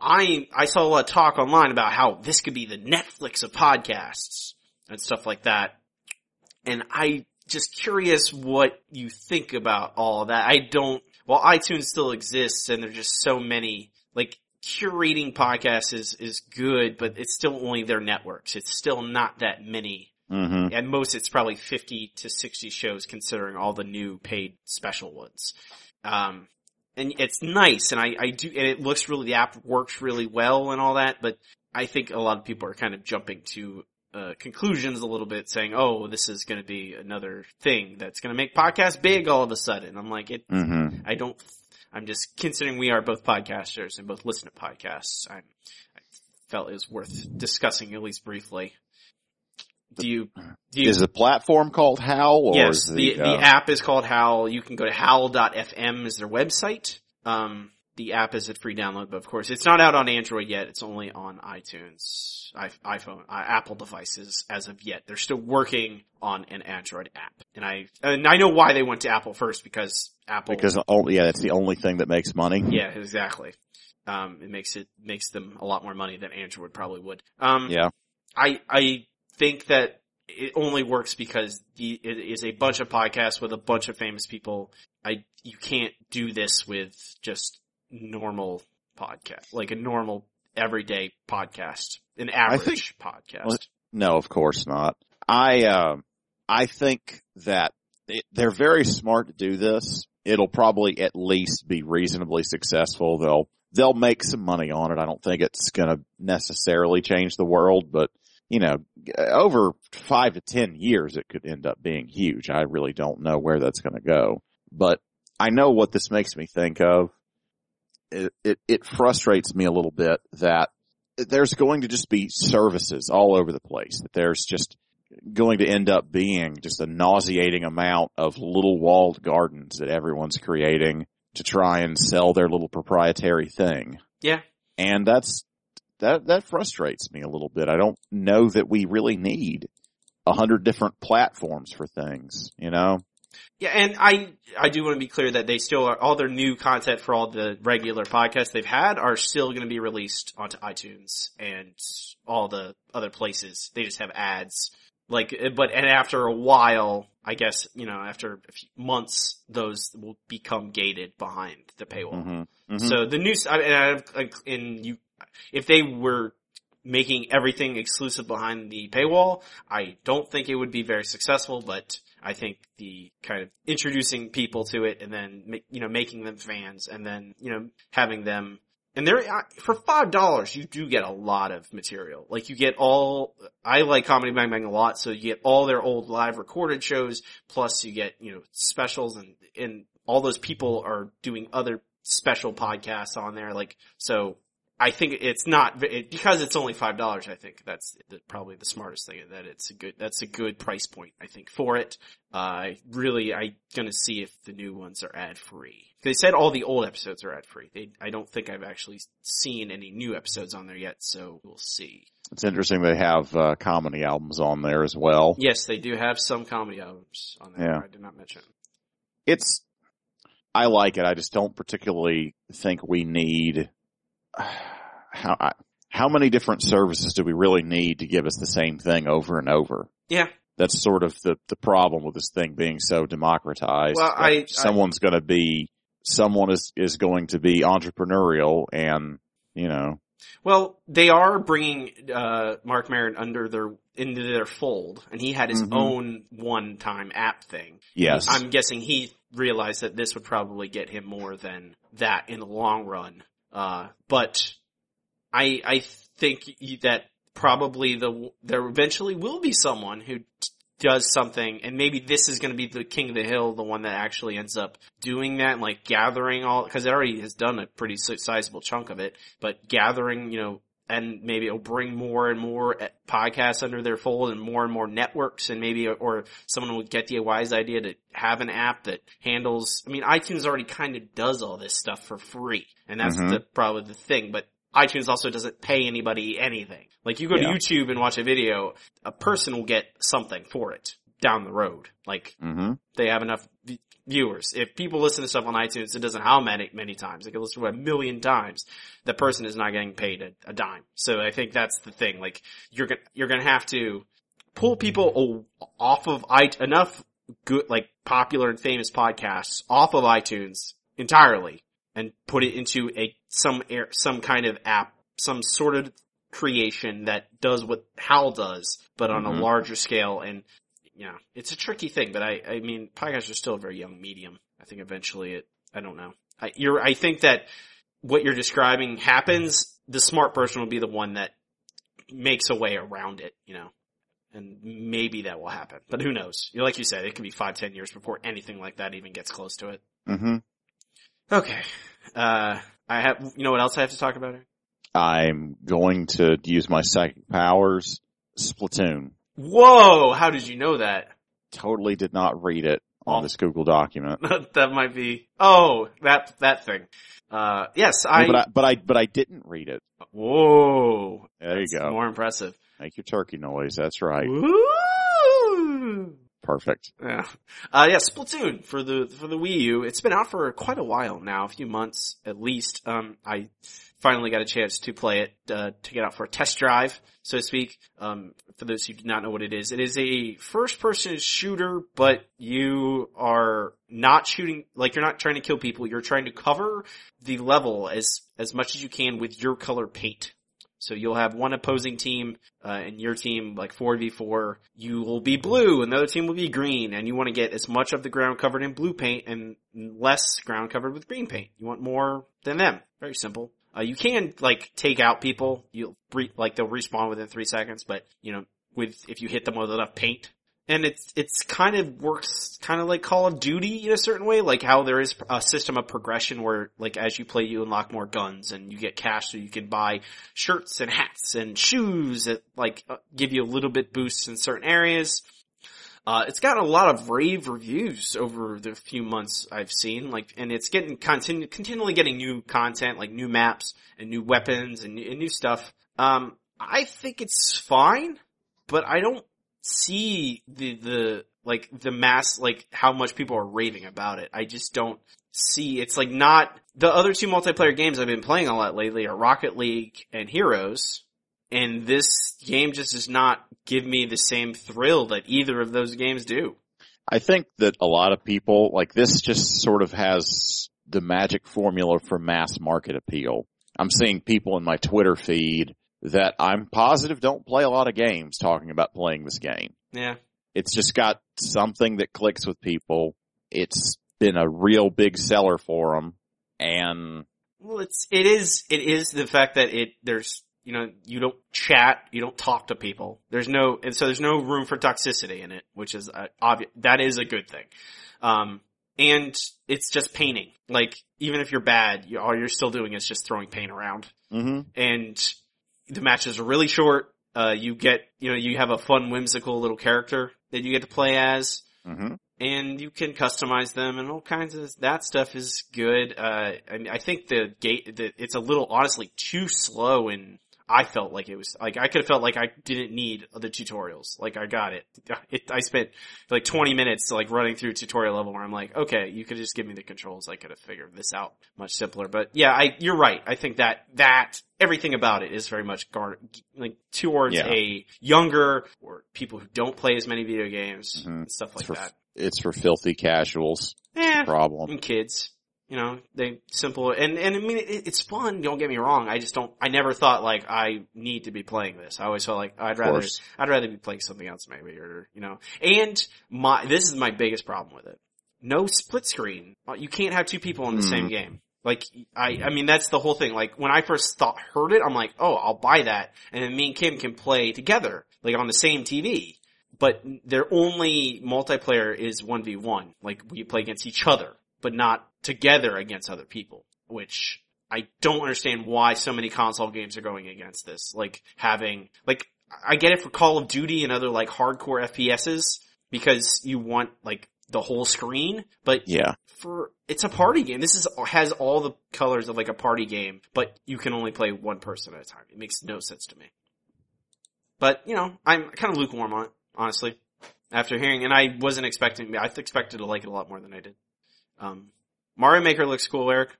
Speaker 1: I I saw a lot of talk online about how this could be the Netflix of podcasts and stuff like that, and I just curious what you think about all that. I don't. Well, iTunes still exists, and there's just so many like curating podcasts is is good, but it's still only their networks. It's still not that many
Speaker 2: hmm
Speaker 1: at most it's probably 50 to 60 shows considering all the new paid special ones. Um, and it's nice and I, I do, and it looks really, the app works really well and all that, but I think a lot of people are kind of jumping to, uh, conclusions a little bit saying, oh, this is gonna be another thing that's gonna make podcasts big all of a sudden. I'm like, it,
Speaker 2: hmm
Speaker 1: I don't, I'm just considering we are both podcasters and both listen to podcasts. I'm, I felt it was worth discussing at least briefly. Do you, do you,
Speaker 2: Is the platform called Howl? Or
Speaker 1: yes, the, the,
Speaker 2: uh,
Speaker 1: app is called Howl. You can go to howl.fm is their website. Um, the app is at free download, but of course it's not out on Android yet. It's only on iTunes, iPhone, uh, Apple devices as of yet. They're still working on an Android app. And I, and I know why they went to Apple first because Apple,
Speaker 2: because only yeah, that's the only thing that makes money.
Speaker 1: yeah, exactly. Um, it makes it, makes them a lot more money than Android probably would. Um,
Speaker 2: Yeah.
Speaker 1: I I think that it only works because the, it is a bunch of podcasts with a bunch of famous people. I you can't do this with just normal podcast, like a normal everyday podcast, an average podcast.
Speaker 2: well, No, of course not. I um I think that it, they're very smart to do this. It'll probably at least be reasonably successful. They'll they'll make some money on it. I don't think it's going to necessarily change the world, but you know, over five to ten years, it could end up being huge. I really don't know where that's going to go, but I know what this makes me think of. It, it it frustrates me a little bit that there's going to just be services all over the place. That there's just going to end up being just a nauseating amount of little walled gardens that everyone's creating to try and sell their little proprietary thing.
Speaker 1: Yeah.
Speaker 2: And that's, that, that frustrates me a little bit. I don't know that we really need a hundred different platforms for things, you know?
Speaker 1: Yeah, and I I do want to be clear that they still are all their new content for all the regular podcasts they've had are still going to be released onto iTunes and all the other places. They just have ads. Like, but and after a while, I guess you know, after a few months, those will become gated behind the paywall.
Speaker 2: Mm-hmm.
Speaker 1: So the new, and I, like, in you, if they were making everything exclusive behind the paywall, I don't think it would be very successful, but I think the kind of introducing people to it and then, you know, making them fans and then, you know, having them, and there, for five dollars, you do get a lot of material. Like you get all, I like Comedy Bang Bang a lot, so you get all their old live recorded shows, plus you get, you know, specials and, and all those people are doing other special podcasts on there. Like, so I think it's not, it, because it's only five dollars, I think that's the, probably the smartest thing that it's a good, that's a good price point, I think, for it. Uh, really, I gonna see if the new ones are ad free. They said all the old episodes are ad free. They, I don't think I've actually seen any new episodes on there yet, so we'll see.
Speaker 2: It's interesting they have, uh, comedy albums on there as well.
Speaker 1: Yes, they do have some comedy albums on there.
Speaker 2: Yeah.
Speaker 1: I did not mention.
Speaker 2: it's I like it. I just don't particularly think we need how I, how many different services do we really need to give us the same thing over and over?
Speaker 1: Yeah.
Speaker 2: That's sort of the the problem with this thing being so democratized.
Speaker 1: Well, I-
Speaker 2: someone's going to be someone is is going to be entrepreneurial and you know
Speaker 1: Well, they are bringing uh, Marc Maron under their into their fold, and he had his
Speaker 2: Mhm.
Speaker 1: own one-time app thing.
Speaker 2: yes
Speaker 1: I'm guessing he realized that this would probably get him more than that in the long run. Uh, but I I think that probably the there eventually will be someone who t- does something, and maybe this is going to be the king of the hill, the one that actually ends up doing that, and like gathering all because it already has done a pretty sizable chunk of it, but gathering you know and maybe it'll bring more and more eh, podcasts under their fold and more and more networks and maybe, or someone will get the wise idea to have an app that handles, I mean, iTunes already kind of does all this stuff for free. And that's
Speaker 2: Mhm.
Speaker 1: the, probably the thing, but iTunes also doesn't pay anybody anything. Like you go
Speaker 2: Yeah.
Speaker 1: to YouTube and watch a video, a person will get something for it down the road. Like
Speaker 2: hmm
Speaker 1: they have enough viewers. If people listen to stuff on iTunes, it doesn't how many many times. They can listen to it a million times. The person is not getting paid a, a dime. So I think that's the thing. Like you're gonna you're gonna have to pull people off of i enough good like popular and famous podcasts off of iTunes entirely and put it into a some air some kind of app, some sort of creation that does what Howl does, but on
Speaker 2: Mhm.
Speaker 1: a larger scale and yeah, it's a tricky thing, but I, I mean, podcasts are still a very young medium. I think eventually it, I don't know. I, you're, I think that what you're describing happens. The smart person will be the one that makes a way around it, you know, and maybe that will happen, but who knows? You Like you said, it could be five, ten years before anything like that even gets close to it.
Speaker 2: Mm-hmm.
Speaker 1: Okay. Uh, I have, you know what else I have to talk about? Eric?
Speaker 2: I'm going to use my psychic powers. Splatoon.
Speaker 1: Whoa! How did you know that?
Speaker 2: Totally did not read it on
Speaker 1: Oh.
Speaker 2: this Google document. <laughs>
Speaker 1: that might be, oh, that, that thing. Uh, yes, I,
Speaker 2: but I, but I, but I didn't read it.
Speaker 1: whoa.
Speaker 2: There you go.
Speaker 1: More impressive.
Speaker 2: Make your turkey noise. That's right.
Speaker 1: Woo!
Speaker 2: Perfect.
Speaker 1: Yeah. Uh, yeah, Splatoon for the, for the Wii U. It's been out for quite a while now, a few months at least. Um, I finally got a chance to play it, uh, to get out for a test drive, so to speak. Um, for those who do not know what it is, it is a first person shooter, but you are not shooting, like you're not trying to kill people, you're trying to cover the level as, as much as you can with your color paint. So you'll have one opposing team, uh, and your team, like 4v4, you will be blue and the other team will be green and you want to get as much of the ground covered in blue paint and less ground covered with green paint. You want more than them. Very simple. Uh, you can, like, take out people. You'll, re- like, they'll respawn within three seconds, but, you know, with, if you hit them with enough paint. And it's, it's kind of works kind of like Call of Duty in a certain way, like how there is a system of progression where, like, as you play, you unlock more guns and you get cash so you can buy shirts and hats and shoes that like uh, give you a little bit boosts in certain areas. Uh, it's gotten a lot of rave reviews over the few months I've seen, like, and it's getting continu- continually getting new content, like new maps and new weapons and, and new stuff. Um, I think it's fine, but I don't see the, the, like, the mass, like, how much people are raving about it. I just don't see, it's like not, the other two multiplayer games I've been playing a lot lately are Rocket League and Heroes, and this game just does not give me the same thrill that either of those games do.
Speaker 2: I think that a lot of people, like this just sort of has the magic formula for mass market appeal. I'm seeing people in my Twitter feed that I'm positive don't play a lot of games talking about playing this game.
Speaker 1: Yeah.
Speaker 2: It's just got something that clicks with people. It's been a real big seller for them and
Speaker 1: Well, it's, it is, it is the fact that it, there's, you know, you don't chat, you don't talk to people. There's no, and so there's no room for toxicity in it, which is uh, obvious. That is a good thing. Um, and it's just painting. Like, even if you're bad, you, all you're still doing is just throwing paint around.
Speaker 2: hmm
Speaker 1: and the matches are really short. Uh, you get, you know, you have a fun, whimsical little character that you get to play as,
Speaker 2: hmm
Speaker 1: and you can customize them and all kinds of, that stuff is good. Uh, I, mean, I think the gate, the, it's a little, honestly, too slow and I felt like it was, like, I could have felt like I didn't need the tutorials. Like, I got it. <laughs> it. I spent like 20 minutes, like, running through tutorial level where I'm like, okay, you could just give me the controls. I could have figured this out much simpler. But yeah, I, you're right. I think that, that, everything about it is very much guard, like, towards
Speaker 2: Yeah.
Speaker 1: a younger, or people who don't play as many video games,
Speaker 2: Mhm.
Speaker 1: and stuff like
Speaker 2: It's for,
Speaker 1: that.
Speaker 2: it's for filthy casuals.
Speaker 1: Eh,
Speaker 2: Problem.
Speaker 1: and kids. You know, they simple and and I mean it, it's fun. Don't get me wrong. I just don't. I never thought like I need to be playing this. I always felt like I'd rather. I'd rather be playing something else maybe or you know. And my this is my biggest problem with it. No split screen. Uh, You can't have two people in the
Speaker 2: Hmm.
Speaker 1: same game. Like I I mean that's the whole thing. Like when I first thought heard it, I'm like, oh, I'll buy that, and then me and Kim can play together like on the same TV. But their only multiplayer is one v one. Like we play against each other but not together against other people, which I don't understand why so many console games are going against this. Like having, like, I get it for Call of Duty and other like hardcore FPSs because you want like the whole screen, but
Speaker 2: Yeah.
Speaker 1: for, it's a party game. This is, has all the colors of like a party game, but you can only play one person at a time. It makes no sense to me. But, you know, I'm kind of lukewarm on it, honestly. After hearing, and I wasn't expecting, I expected to like it a lot more than I did. Um, Mario Maker looks cool, Eric.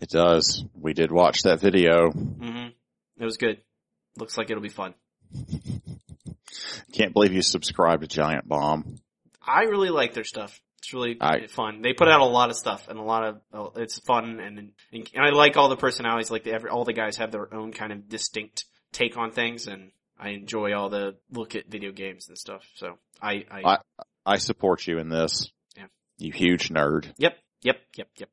Speaker 2: It does. We did watch that video.
Speaker 1: hmm It was good. Looks like it'll be fun. <laughs>
Speaker 2: Can't believe you subscribed to Giant Bomb.
Speaker 1: I really like their stuff. It's really
Speaker 2: I-
Speaker 1: fun. They put out a lot of stuff and a lot of uh, it's fun and and, and I like all the personalities. Like the, every, all the guys have their own kind of distinct take on things, and I enjoy all the look at video games and stuff. So I, I,
Speaker 2: I- I support you in this. You huge nerd.
Speaker 1: yep, yep, yep, yep.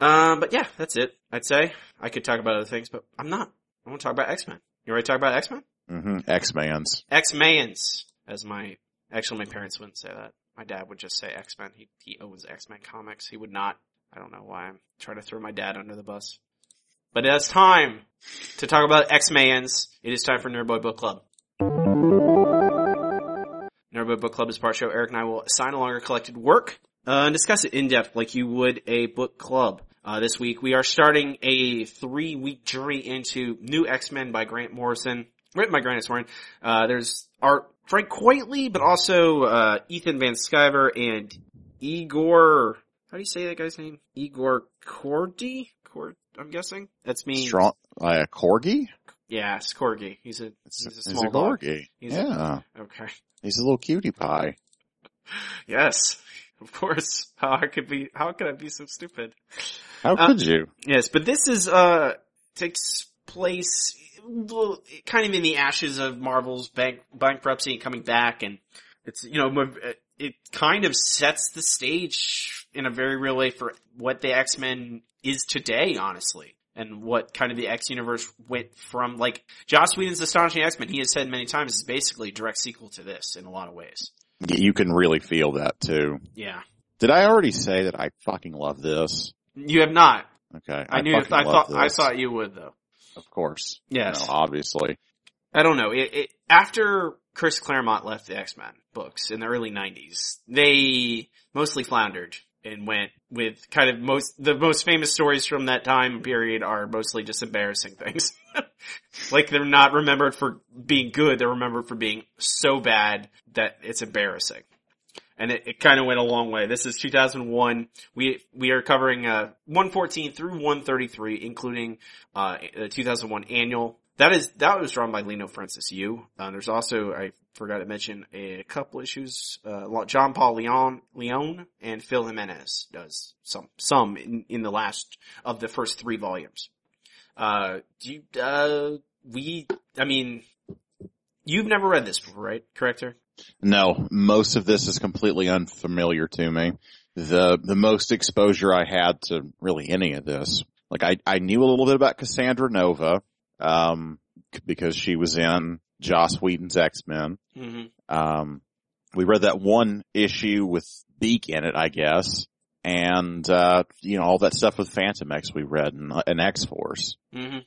Speaker 1: Um, but yeah, that's it. I'd say I could talk about other things, but I'm not. I want to talk about X Men. You ready to talk about X Men?
Speaker 2: hmm X-Mans.
Speaker 1: X Mans, as my actually my parents wouldn't say that. My dad would just say X Men. He he owns X Men comics. He would not. I don't know why I'm trying to throw my dad under the bus. But it's time to talk about X Mans. It is time for Nerd Boy Book Club. Nerd Boy Book Club is part show. Eric and I will assign a longer collected work uh, and discuss it in depth like you would a book club. Uh, this week we are starting a three week journey into New X Men by Grant Morrison, written by Grant Morrison. Uh, there's art Frank Quitely, but also uh, Ethan Van Sciver and Igor. How do you say that guy's name? Igor Kordey. Cord. I'm guessing that's me.
Speaker 2: Strong, a corgi?
Speaker 1: Yeah, it's Corgi. He's a he's a small
Speaker 2: a
Speaker 1: dog.
Speaker 2: corgi.
Speaker 1: He's a-
Speaker 2: yeah.
Speaker 1: Okay.
Speaker 2: He's a little cutie pie. <laughs>
Speaker 1: Yes, of course. <laughs> How I could be? How could I be so stupid?
Speaker 2: How
Speaker 1: Uh,
Speaker 2: could you?
Speaker 1: Yes, but this is uh takes place kind of in the ashes of Marvel's bank bankruptcy and coming back, and it's you know it kind of sets the stage in a very real way for what the X Men is today, honestly. And what kind of the X universe went from, like, Joss Whedon's Astonishing X-Men, he has said many times, is basically a direct sequel to this in a lot of ways.
Speaker 2: You can really feel that too.
Speaker 1: Yeah.
Speaker 2: Did I already say that I fucking love this?
Speaker 1: You have not.
Speaker 2: Okay.
Speaker 1: I, knew,
Speaker 2: fucking
Speaker 1: I thought, I thought you would though.
Speaker 2: Of course.
Speaker 1: Yes.
Speaker 2: You know, obviously.
Speaker 1: I don't know. It, it, after Chris Claremont left the X-Men books in the early 90s, they mostly floundered and went with kind of most, the most famous stories from that time period are mostly just embarrassing things. <laughs> like they're not remembered for being good, they're remembered for being so bad that it's embarrassing. And it, it kind of went a long way. This is 2001. We, we are covering, uh, 114 through 133, including, uh, the 2001 annual. That is, that was drawn by Leinil Francis Yu. Uh, there's also, I forgot to mention a couple issues, uh, John Paul Leon, Leon and Phil Jimenez does some, some in, in the last of the first three volumes. Uh, do you, uh, we, I mean, you've never read this before, right? Corrector?
Speaker 2: No, most of this is completely unfamiliar to me. The, the most exposure I had to really any of this, like I, I knew a little bit about Cassandra Nova, um, because she was in Joss Whedon's X-Men.
Speaker 1: Mm-hmm.
Speaker 2: Um, we read that one issue with Beak in it, I guess. And, uh, you know, all that stuff with Phantom X we read in, in X-Force.
Speaker 1: Mm-hmm.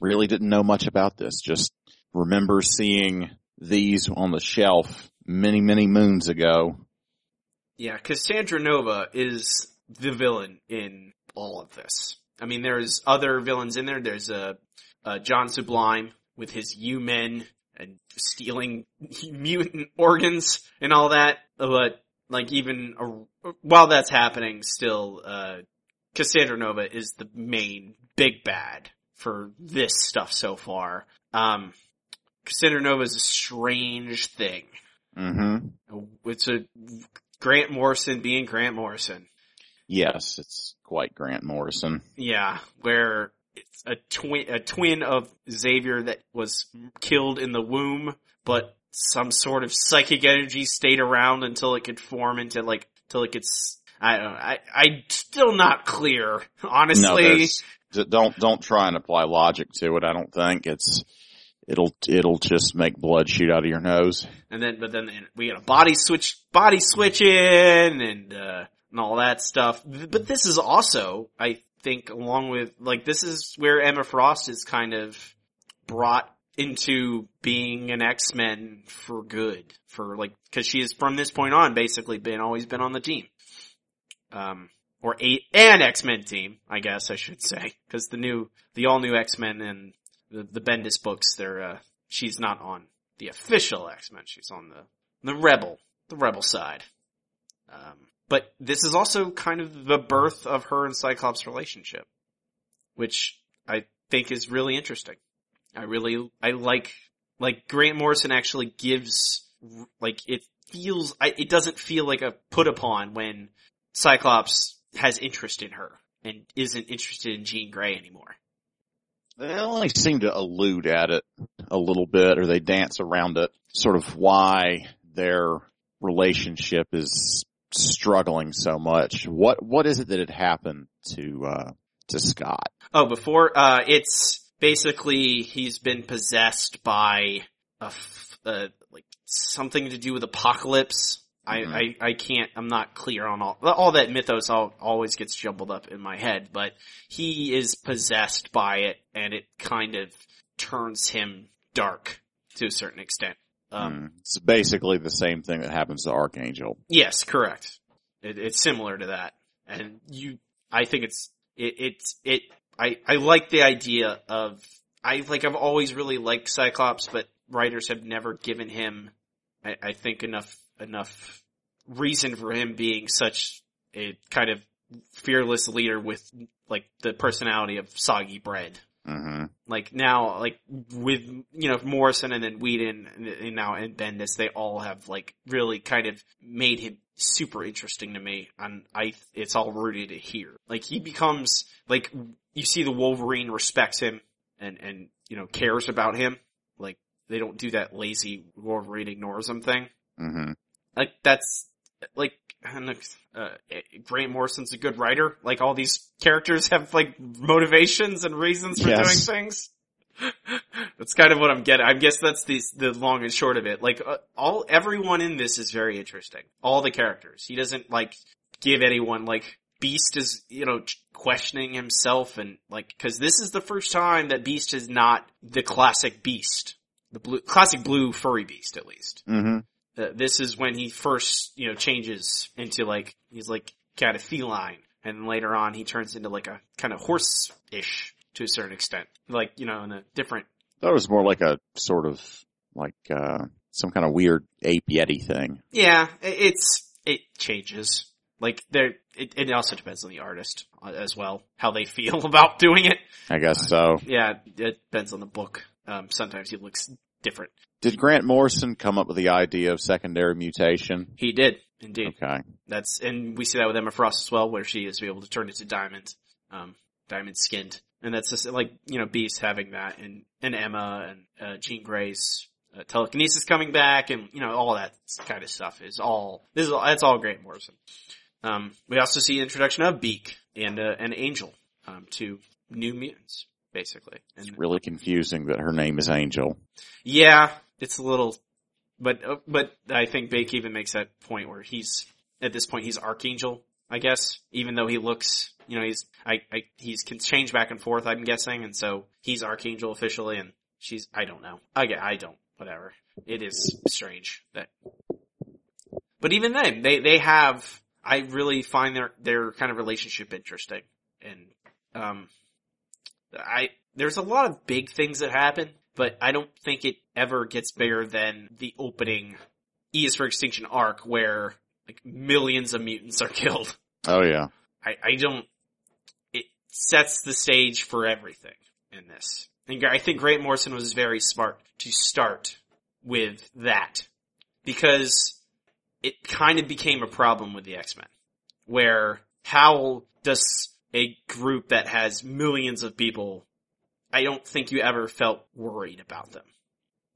Speaker 2: Really didn't know much about this. Just remember seeing these on the shelf many, many moons ago.
Speaker 1: Yeah, Cassandra Nova is the villain in all of this. I mean, there's other villains in there. There's a, uh John Sublime with his U-Men and stealing <laughs> mutant organs and all that. But like even uh, while that's happening, still, uh, Cassandra Nova is the main big bad for this stuff so far. Um, Cassandra Nova is a strange thing.
Speaker 2: Mm-hmm.
Speaker 1: It's a Grant Morrison being Grant Morrison.
Speaker 2: Yes, it's quite Grant Morrison.
Speaker 1: Yeah, where a twin, a twin of Xavier that was killed in the womb, but some sort of psychic energy stayed around until it could form into like, till it could, I don't know, I, I still not clear, honestly.
Speaker 2: d- don't, don't try and apply logic to it. I don't think it's, it'll, it'll just make blood shoot out of your nose.
Speaker 1: and then, but then we got a body switch, body switching and, uh, and all that stuff. But this is also, I think along with, like, this is where Emma Frost is kind of brought into being an X-Men for good. For like, cause she has from this point on basically been, always been on the team. Um, or a, an X-Men team, I guess I should say. Cause the new, the all new X-Men and the, the Bendis books, they're, uh, she's not on the official X-Men. She's on the, the rebel, the rebel side. Um, but this is also kind of the birth of her and Cyclops relationship, which I think is really interesting. I really, I like, like Grant Morrison actually gives, like it feels, I, it doesn't feel like a put upon when Cyclops has interest in her and isn't interested in Jean Grey anymore.
Speaker 2: They only seem to allude at it a little bit or they dance around it, sort of why their relationship is struggling so much. What, what is it that had happened to, uh, to Scott?
Speaker 1: Oh, before, uh, it's basically he's been possessed by a, f- uh, like something to do with apocalypse.
Speaker 2: Mhm.
Speaker 1: I, I, I can't, I'm not clear on all, all that mythos all, always gets jumbled up in my head, but he is possessed by it and it kind of turns him dark to a certain extent. Um,
Speaker 2: Hmm. It's basically the same thing that happens to Archangel.
Speaker 1: Yes, correct. It, it's similar to that, and you. I think it's it. It's it. I I like the idea of. I like. I've always really liked Cyclops, but writers have never given him. I, I think enough enough reason for him being such a kind of fearless leader with like the personality of soggy bread.
Speaker 2: Hmm
Speaker 1: Like now, like with you know Morrison and then Whedon and, and now and Bendis, they all have like really kind of made him super interesting to me. And I, it's all rooted here. Like he becomes like you see the Wolverine respects him and and you know cares about him. Like they don't do that lazy Wolverine ignores him thing.
Speaker 2: hmm
Speaker 1: Like that's like uh, Grant Morrison's a good writer. Like all these characters have like motivations and reasons for
Speaker 2: Yes.
Speaker 1: doing things. <laughs> that's kind of what I'm getting. I guess that's the the long and short of it. Like uh, all everyone in this is very interesting. All the characters. He doesn't like give anyone like Beast is you know questioning himself and like because this is the first time that Beast is not the classic Beast, the blue classic blue furry Beast at least
Speaker 2: hmm
Speaker 1: uh, this is when he first, you know, changes into like, he's like kind of feline. And later on he turns into like a kind of horse-ish to a certain extent. Like, you know, in a different,
Speaker 2: That was more like a sort of like uh some kind of weird ape yeti thing.
Speaker 1: yeah, it's, it changes. Like there, it, it also depends on the artist uh, as well, how they feel <laughs> about doing it.
Speaker 2: I guess so.
Speaker 1: Yeah, it depends on the book. Um, sometimes he looks different.
Speaker 2: Did Grant Morrison come up with the idea of secondary mutation?
Speaker 1: He did, indeed.
Speaker 2: Okay.
Speaker 1: That's and we see that with Emma Frost as well, where she is able to turn into diamond, um, diamond skinned, and that's just like you know Beast having that, and and Emma and uh, Jean Grey's uh, telekinesis coming back, and you know all that kind of stuff is all this is all, that's all Grant Morrison. Um, we also see introduction of Beak and uh, an Angel, um, to new mutants basically,
Speaker 2: It's really confusing that her name is Angel.
Speaker 1: yeah, it's a little, but uh, but I think Beak even makes that point where he's at this point he's Archangel, I guess, even though he looks, you know, he's I, I he's can change back and forth. I'm guessing, and so he's Archangel officially, and she's I don't know. I get I don't whatever. It is strange that, but even then they they have I really find their their kind of relationship interesting, and um, I there's a lot of big things that happen, but I don't think it ever gets bigger than the opening E is for Extinction arc where like millions of mutants are <laughs> killed.
Speaker 2: Oh yeah.
Speaker 1: I, I don't, it sets the stage for everything in this. And I think Grant Morrison was very smart to start with that because it kind of became a problem with the X-Men where how does a group that has millions of people I don't think you ever felt worried about them.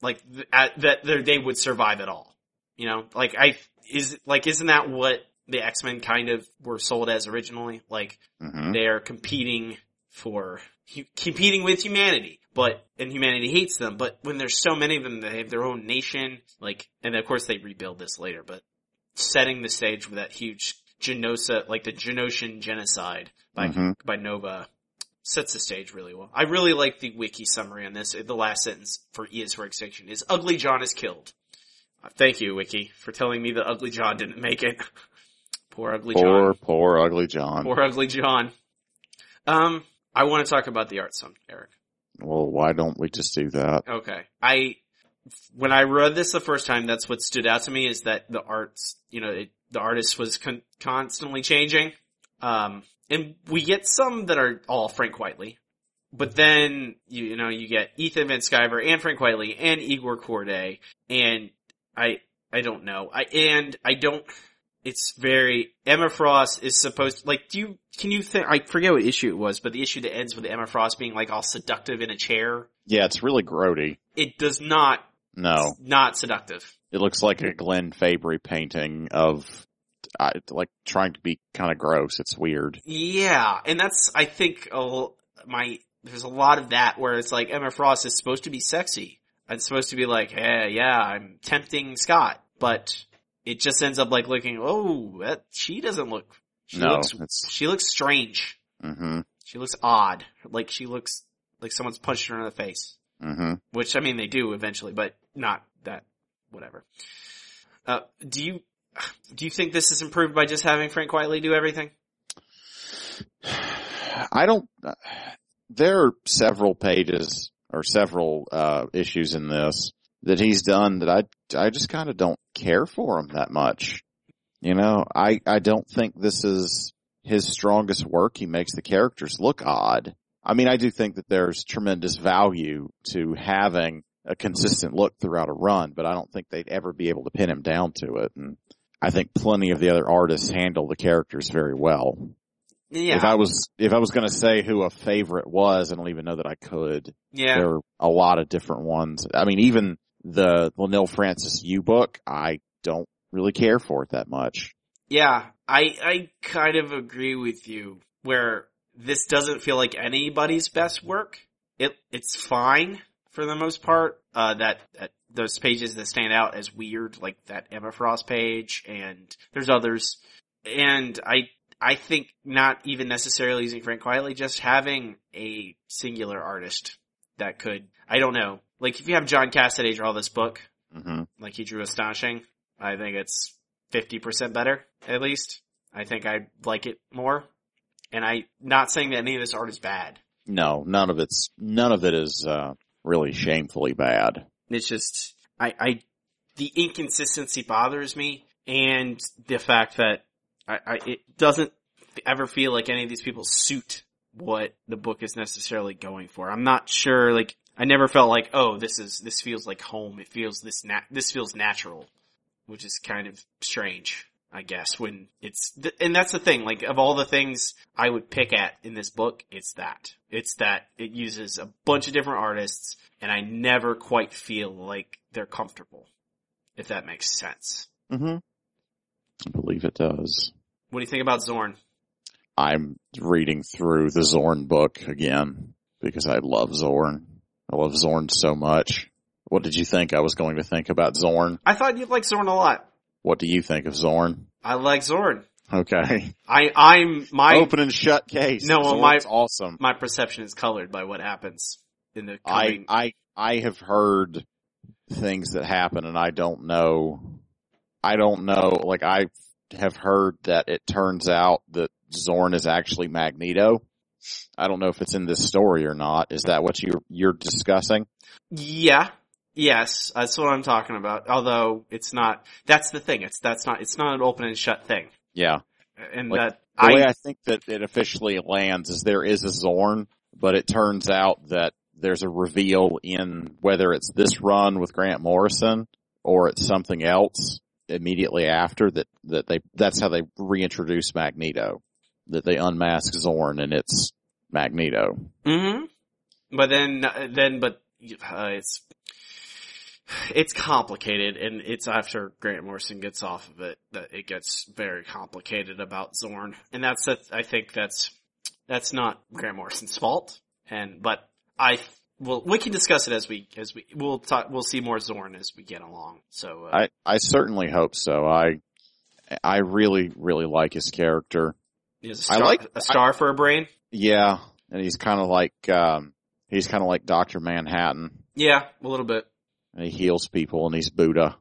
Speaker 1: Like th- at, that they're- would survive at all. You know, like I is like isn't that what the X Men kind of were sold as originally? Like
Speaker 2: hmm
Speaker 1: they are competing for hu- competing with humanity, but and humanity hates them. But when there's so many of them, they have their own nation. Like, and of course they rebuild this later, but setting the stage with that huge Genosha, like the Genoshan genocide by
Speaker 2: Mhm.
Speaker 1: by Nova sets the stage really well. I really like the wiki summary on this. The last sentence for E is for extinction is Ugly John is killed. Uh, Thank you, Wiki, for telling me that Ugly John didn't make it. <laughs> Poor Ugly
Speaker 2: Poor,
Speaker 1: John.
Speaker 2: poor ugly John.
Speaker 1: Poor Ugly John. Um, I want to talk about the art some, Eric.
Speaker 2: Well, why don't we just do that?
Speaker 1: Okay. I, when I read this the first time, that's what stood out to me is that the arts, you know, it, the artist was con- constantly changing. Um, and we get some that are all Frank Quitely. But then, you, you know, you get Ethan Van Sciver and Frank Quitely and Igor Kordey and I, I don't know. I, and I don't, it's very, Emma Frost is supposed, like, do you, can you think, I forget what issue it was, but the issue that ends with Emma Frost being like all seductive in a chair,
Speaker 2: Yeah, it's really grody.
Speaker 1: it does not
Speaker 2: No,
Speaker 1: not seductive.
Speaker 2: It looks like a Glenn Fabry painting of, I, like trying to be kind of gross. It's weird.
Speaker 1: Yeah, and that's I think a, l- my there's a lot of that where it's like Emma Frost is supposed to be sexy. It's supposed to be like, hey, yeah, I'm tempting Scott, but it just ends up like looking, oh, that she doesn't look. She
Speaker 2: no,
Speaker 1: looks
Speaker 2: it's,
Speaker 1: she looks strange.
Speaker 2: hmm
Speaker 1: She looks odd. Like she looks like someone's punched her in the face.
Speaker 2: hmm
Speaker 1: Which I mean they do eventually, but not that whatever. Uh, do you do you think this is improved by just having Frank Quitely do everything?
Speaker 2: I don't, there are several pages or several, uh, issues in this that he's done that I, I just kind of don't care for him that much. You know, I, I don't think this is his strongest work. He makes the characters look odd. I mean, I do think that there's tremendous value to having a consistent look throughout a run, but I don't think they'd ever be able to pin him down to it. And I think plenty of the other artists handle the characters very well.
Speaker 1: Yeah,
Speaker 2: If I was, if I was going to say who a favorite was, I don't even know that I could.
Speaker 1: yeah.
Speaker 2: There are a lot of different ones. I mean, even the Leinil Francis Yu book, I don't really care for it that much.
Speaker 1: Yeah, I I kind of agree with you where this doesn't feel like anybody's best work. It it's fine for the most part. Uh that, that those pages that stand out as weird like that Emma Frost page and there's others. And I I think not even necessarily using Frank Quitely, just having a singular artist that could I don't know. Like if you have John Cassaday draw this book,
Speaker 2: hmm
Speaker 1: like he drew astonishing. I think it's 50% better, at least. I think I like it more. And I, not saying that any of this art is bad.
Speaker 2: No, none of it's, none of it is, uh, really shamefully bad.
Speaker 1: It's just, I, I, the inconsistency bothers me and the fact that I, I, it doesn't ever feel like any of these people suit what the book is necessarily going for. I'm not sure, like, I never felt like, oh, this is, this feels like home. It feels this nat, this feels natural, which is kind of strange, I guess, when it's, th- and that's the thing, like, of all the things I would pick at in this book, it's that. It's that it uses a bunch of different artists and I never quite feel like they're comfortable. If that makes sense.
Speaker 2: hmm I believe it does.
Speaker 1: What do you think about Zorn?
Speaker 2: I'm reading through the Zorn book again because I love Zorn. I love Zorn so much. What did you think I was going to think about Zorn?
Speaker 1: I thought you'd like Zorn a lot.
Speaker 2: What do you think of Zorn?
Speaker 1: I like Zorn.
Speaker 2: Okay.
Speaker 1: I, I'm, my,
Speaker 2: Open and shut case.
Speaker 1: No, well,
Speaker 2: Zorn's
Speaker 1: my-
Speaker 2: awesome.
Speaker 1: my perception is colored by what happens in the
Speaker 2: I,
Speaker 1: coming.
Speaker 2: I, I have heard things that happen and I don't know. I don't know. Like I have heard that it turns out that Zorn is actually Magneto. I don't know if it's in this story or not. Is that what you're, you're discussing?
Speaker 1: yeah. Yes, that's what I'm talking about. Although it's not, that's the thing. It's, that's not, it's not an open and shut thing.
Speaker 2: Yeah.
Speaker 1: And
Speaker 2: Like,
Speaker 1: that,
Speaker 2: The way
Speaker 1: I,
Speaker 2: I think that it officially lands is there is a Zorn, but it turns out that there's a reveal in whether it's this run with Grant Morrison or it's something else immediately after that, that they, that's how they reintroduce Magneto. That they unmask Zorn and it's Magneto.
Speaker 1: hmm But then, then, but uh, it's it's complicated, and it's after Grant Morrison gets off of it that it gets very complicated about Zorn, and that's I think that's that's not Grant Morrison's fault, and but I well we can discuss it as we as we we'll talk we'll see more Zorn as we get along. So uh,
Speaker 2: I, I certainly hope so. I, I really, really like his character.
Speaker 1: He has a
Speaker 2: I
Speaker 1: star,
Speaker 2: like-
Speaker 1: a star for a brain.
Speaker 2: Yeah, and he's kind of like um, he's kind of like Doctor Manhattan,
Speaker 1: Yeah, a little bit.
Speaker 2: And he heals people, and he's Buddha.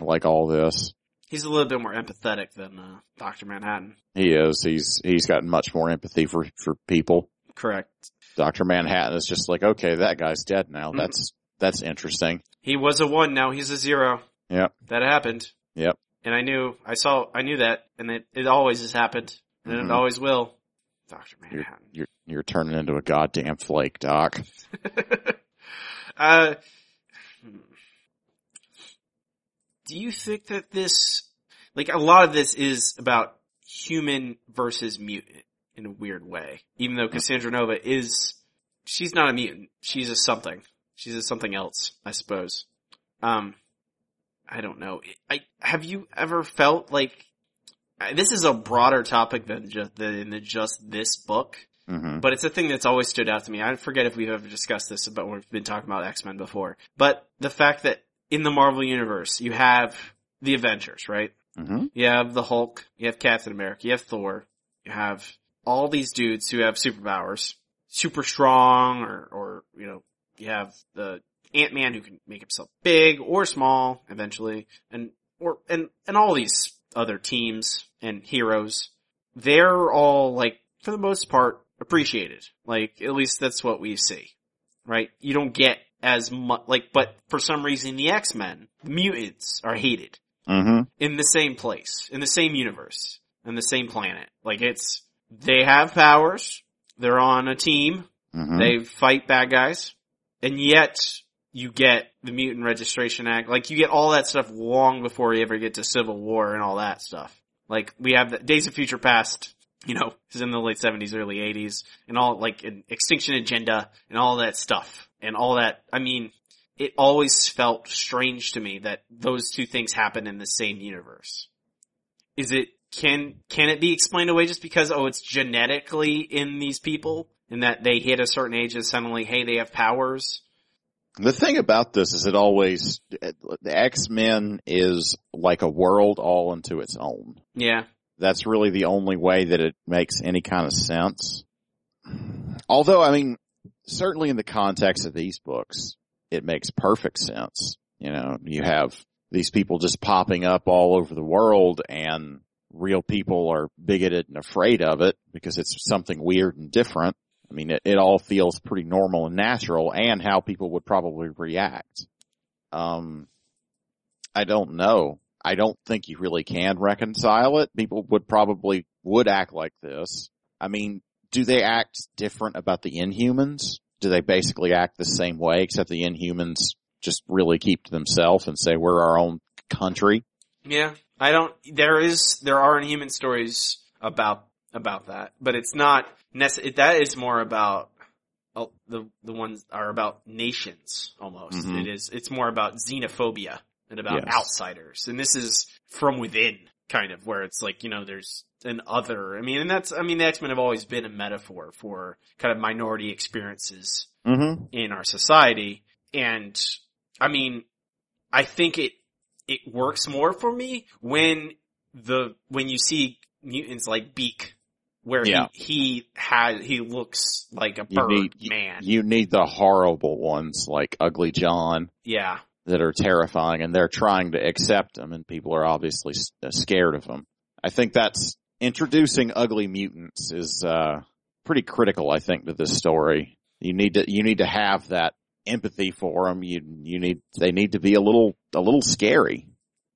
Speaker 2: I like all this.
Speaker 1: He's a little bit more empathetic than uh, Doctor Manhattan.
Speaker 2: He is. He's he's got much more empathy for for people.
Speaker 1: Correct.
Speaker 2: Doctor Manhattan is just like, okay, that guy's dead now.
Speaker 1: Mhm.
Speaker 2: That's that's interesting.
Speaker 1: He was a one, now he's a zero.
Speaker 2: Yep.
Speaker 1: That happened.
Speaker 2: Yep.
Speaker 1: And I knew, I saw, I knew that, and it, it always has happened, and
Speaker 2: Mhm.
Speaker 1: it always will. Doctor
Speaker 2: You're
Speaker 1: Manhattan.
Speaker 2: you're you're turning into a goddamn flake, Doc. <laughs>
Speaker 1: uh, hmm. Do you think that this, like a lot of this is about human versus mutant in a weird way? Even though Cassandra Nova is, she's not a mutant. She's a something. She's a something else, I suppose. Um, I don't know. I, have you ever felt like, this is a broader topic than just, than just this book.
Speaker 2: hmm
Speaker 1: But it's a thing that's always stood out to me. I forget if we've ever discussed this, but we've been talking about X-Men before. But the fact that in the Marvel Universe, you have the Avengers, right?
Speaker 2: hmm
Speaker 1: You have the Hulk, you have Captain America, you have Thor, you have all these dudes who have superpowers, super strong, or, or, you know, you have the Ant-Man who can make himself big or small eventually, and, or, and, and all these other teams and heroes. They're all like, for the most part, appreciated. Like, at least that's what we see. Right? You don't get as much, like, but for some reason the X-Men, the mutants are hated.
Speaker 2: Hmm
Speaker 1: in the same place, in the same universe, in the same planet. Like it's, they have powers, they're on a team,
Speaker 2: hmm
Speaker 1: they fight bad guys, and yet you get the Mutant Registration Act, like you get all that stuff long before you ever get to Civil War and all that stuff. Like we have the Days of Future Past, you know, is in the late 70s, early 80s, and all like an Extinction Agenda and all that stuff. And all that, I mean, it always felt strange to me that those two things happen in the same universe. Is it, can, can it be explained away just because, oh, it's genetically in these people? And that they hit a certain age and suddenly, hey, they have powers?
Speaker 2: The thing about this is it always, the X-Men is like a world all into its own.
Speaker 1: Yeah.
Speaker 2: That's really the only way that it makes any kind of sense. Although, I mean, certainly in the context of these books, it makes perfect sense. You know, you have these people just popping up all over the world and real people are bigoted and afraid of it because it's something weird and different. I mean, it, it all feels pretty normal and natural and how people would probably react. Um, I don't know. I don't think you really can reconcile it. People would probably would act like this. I mean, do they act different about the Inhumans? Do they basically act the same way except the Inhumans just really keep to themselves and say we're our own country?
Speaker 1: Yeah. I don't, there is, there are inhuman stories about, about that, but it's not necess- that is more about, oh, the, the ones are about nations almost.
Speaker 2: Mhm.
Speaker 1: It is, it's more about xenophobia and about
Speaker 2: Yes.
Speaker 1: outsiders. And this is from within kind of where it's like, you know, there's an other, I mean, and that's, I mean, the X-Men have always been a metaphor for kind of minority experiences
Speaker 2: Mm-hmm.
Speaker 1: in our society. And I mean, I think it, it works more for me when the, when you see mutants like Beak, where
Speaker 2: Yeah.
Speaker 1: he, he had, he looks like a
Speaker 2: You
Speaker 1: bird
Speaker 2: need,
Speaker 1: man.
Speaker 2: you need the horrible ones like Ugly John
Speaker 1: yeah.
Speaker 2: that are terrifying and they're trying to accept them and people are obviously uh, scared of them. I think that's introducing ugly mutants is, uh, pretty critical, I think, to this story. You need to, you need to have that empathy for them. You, you need, they need to be a little, a little scary.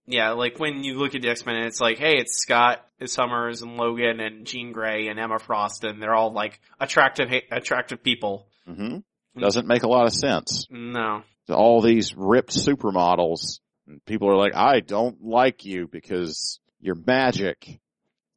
Speaker 1: Yeah, like when you look at the X-Men, it's like, hey, it's Scott, Summers, and Logan, and Jean Grey, and Emma Frost, and they're all like attractive, attractive people.
Speaker 2: hmm Doesn't make a lot of sense.
Speaker 1: No.
Speaker 2: All these ripped supermodels, people are like, I don't like you because you're magic.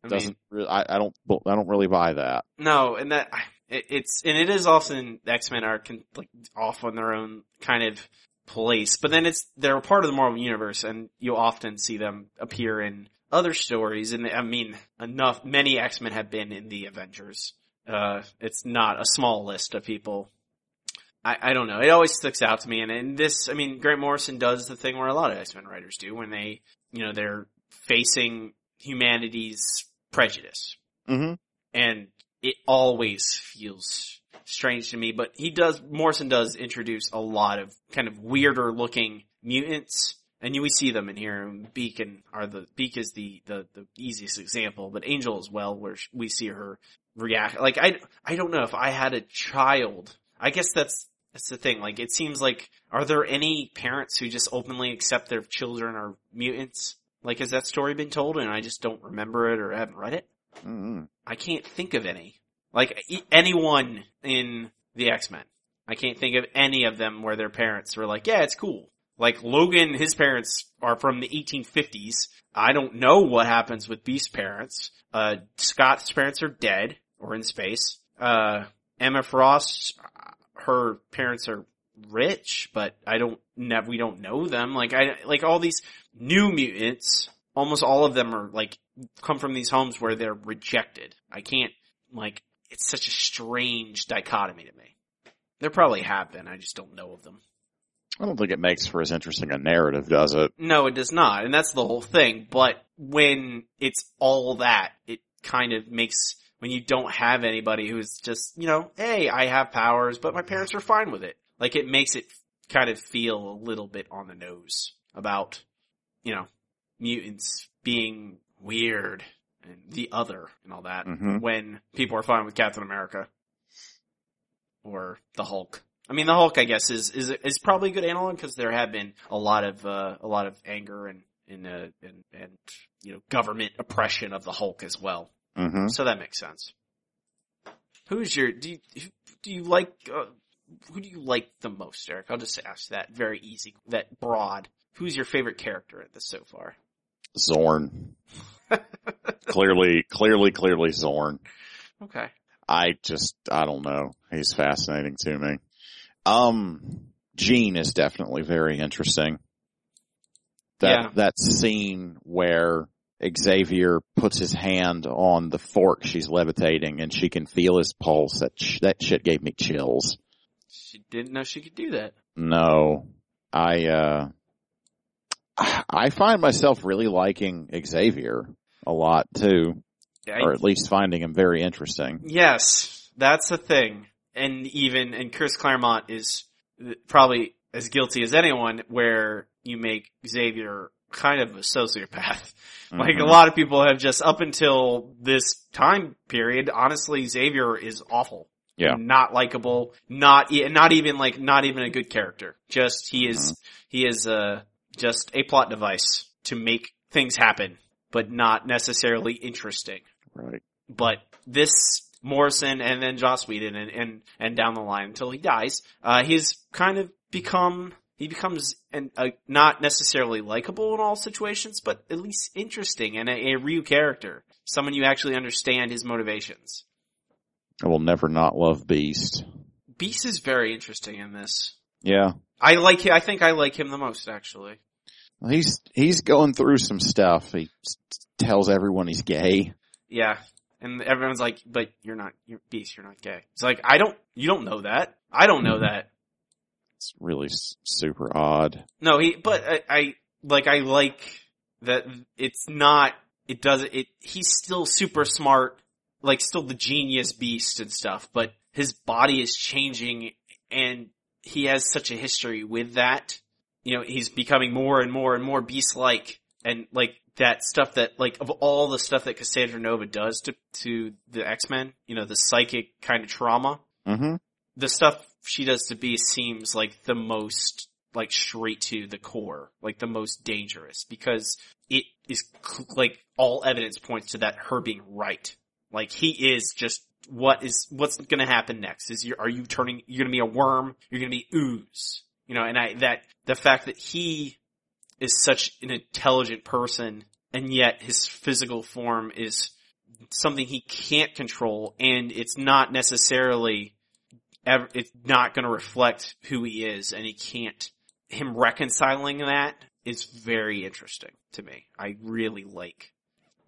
Speaker 1: I mean,
Speaker 2: Doesn't, re- I, I don't, I don't really buy that.
Speaker 1: No, and that it, it's and it is often X Men are con, like off on their own kind of place, but then it's they're a part of the Marvel universe, and you'll often see them appear in other stories. And I mean, enough many X Men have been in the Avengers. Uh, it's not a small list of people. I, I don't know. It always sticks out to me, and in this, I mean, Grant Morrison does the thing where a lot of X Men writers do when they, you know, they're facing humanity's prejudice.
Speaker 2: hmm
Speaker 1: and it always feels strange to me. But he does, Morrison does introduce a lot of kind of weirder looking mutants, and we see them in here. And Beacon are the Beak is the, the the easiest example, but Angel as well, where we see her react. Like I I don't know if I had a child. I guess that's that's the thing. Like it seems like are there any parents who just openly accept their children are mutants? Like has that story been told and I just don't remember it or haven't read it?
Speaker 2: hmm
Speaker 1: I can't think of any. Like anyone in the X-Men. I can't think of any of them where their parents were like, yeah, it's cool. Like Logan, his parents are from the 1850s. I don't know what happens with Beast's parents. Uh, Scott's parents are dead or in space. Uh, Emma Frost, her parents are rich, but I don't, we don't know them. Like I, like all these new mutants, almost all of them are like, come from these homes where they're rejected. I can't, like, it's such a strange dichotomy to me. There probably have been, I just don't know of them.
Speaker 2: I don't think it makes for as interesting a narrative, does it?
Speaker 1: No, it does not, and that's the whole thing, but when it's all that, it kind of makes, when you don't have anybody who's just, you know, hey, I have powers, but my parents are fine with it. Like, it makes it kind of feel a little bit on the nose about, you know, mutants being weird and the other and all that
Speaker 2: hmm
Speaker 1: when people are fine with Captain America or the Hulk. I mean, the Hulk, I guess, is is is probably a good analog because there have been a lot of uh, a lot of anger and and, uh, and and you know government oppression of the Hulk as well.
Speaker 2: hmm
Speaker 1: So that makes sense. Who's your do you do you like uh, who do you like the most, Eric? I'll just ask that very easy, that broad. Who's your favorite character in this so far?
Speaker 2: Xorn. <laughs> clearly, clearly, clearly Xorn.
Speaker 1: Okay.
Speaker 2: I just, I don't know. He's fascinating to me. Um, Jean is definitely very interesting. That,
Speaker 1: Yeah.
Speaker 2: that scene where Xavier puts his hand on the fork she's levitating and she can feel his pulse. That, sh- that shit gave me chills.
Speaker 1: She didn't know she could do that.
Speaker 2: No, I, uh, I find myself really liking Xavier a lot too,
Speaker 1: I-
Speaker 2: or at least finding him very interesting.
Speaker 1: Yes, that's the thing. And even, and Chris Claremont is probably as guilty as anyone where you make Xavier kind of a sociopath. <laughs> Like a
Speaker 2: Mhm.
Speaker 1: lot of people have just up until this time period, honestly, Xavier is awful.
Speaker 2: Yeah.
Speaker 1: Not likable, not, not even like, not even a good character. Just, he is, he is, uh, just a plot device to make things happen, but not necessarily interesting
Speaker 2: right.
Speaker 1: but this Morrison and then Joss Whedon and, and, and down the line until he dies, uh, he's kind of become, he becomes an, a, not necessarily likable in all situations, but at least interesting and a, a real character. Someone you actually understand his motivations.
Speaker 2: I will never not love Beast.
Speaker 1: Beast is very interesting in this.
Speaker 2: Yeah.
Speaker 1: I like, I think I like him the most actually.
Speaker 2: He's, he's going through some stuff. He s- tells everyone he's gay.
Speaker 1: Yeah. And everyone's like, but you're not, you're Beast, you're not gay. It's like, I don't, you don't know that. I don't know mm-hmm. that.
Speaker 2: It's really s- super odd.
Speaker 1: No, he, but I, I, like, I like that it's not, it doesn't, it, he's still super smart, like still the genius beast and stuff, but his body is changing and he has such a history with that. You know, he's becoming more and more and more beast-like and like that stuff that, like, of all the stuff that Cassandra Nova does to, to the X-Men, you know, the psychic kind of trauma,
Speaker 2: hmm
Speaker 1: the stuff she does to Beast seems like the most like straight to the core, like the most dangerous because it is like all evidence points to that her being right. Like he is just what is what's going to happen next? Is you are you turning you're going to be a worm? You're going to be ooze. You know, and I that the fact that he is such an intelligent person and yet his physical form is something he can't control and it's not necessarily ever, it's not going to reflect who he is and he can't, him reconciling that is very interesting to me. I really like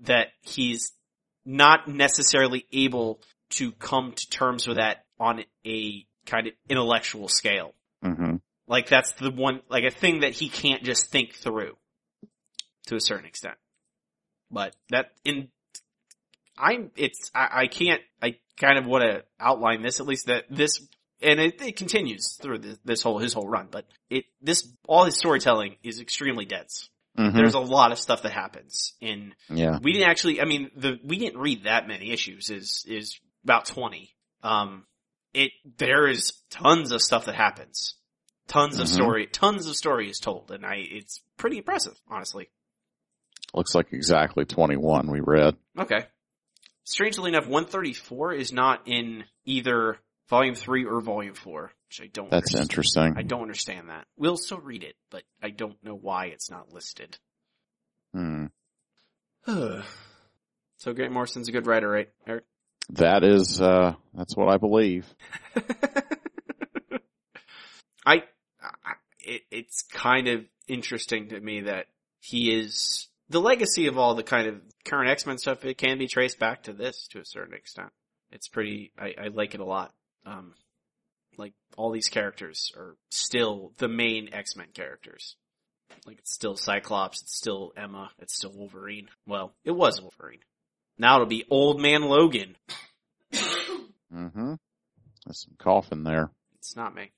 Speaker 1: that he's not necessarily able to come to terms with that on a kind of intellectual scale.
Speaker 2: hmm
Speaker 1: Like that's the one, like a thing that he can't just think through to a certain extent. but that in I'm it's I, I can't I kind of want to outline this at least that this and it, it continues through this, this whole his whole run, but it this all his storytelling is extremely dense.
Speaker 2: Mhm.
Speaker 1: There's a lot of stuff that happens in
Speaker 2: yeah.
Speaker 1: we didn't actually I mean the we didn't read that many issues is is about 20. Um it there is tons of stuff that happens. Tons of
Speaker 2: Mhm.
Speaker 1: story tons of story is told and I it's pretty impressive honestly.
Speaker 2: Looks like exactly 21 we read.
Speaker 1: Okay. Strangely enough 134 is not in either volume 3 or volume 4, which I don't
Speaker 2: That's
Speaker 1: understand.
Speaker 2: interesting.
Speaker 1: I don't understand that. We'll still read it, but I don't know why it's not listed.
Speaker 2: Hmm. <sighs>
Speaker 1: so Grant Morrison's a good writer, right, Eric?
Speaker 2: That is, uh, that's what I believe. <laughs>
Speaker 1: I, I it, it's kind of interesting to me that he is the legacy of all the kind of current X-Men stuff. It can be traced back to this to a certain extent. It's pretty, I, I like it a lot. Um, like all these characters are still the main X-Men characters. Like it's still Cyclops, it's still Emma, it's still Wolverine. Well, it was Wolverine. Now it'll be Old Man Logan.
Speaker 2: Mm-hmm. There's some coughing there.
Speaker 1: It's not me.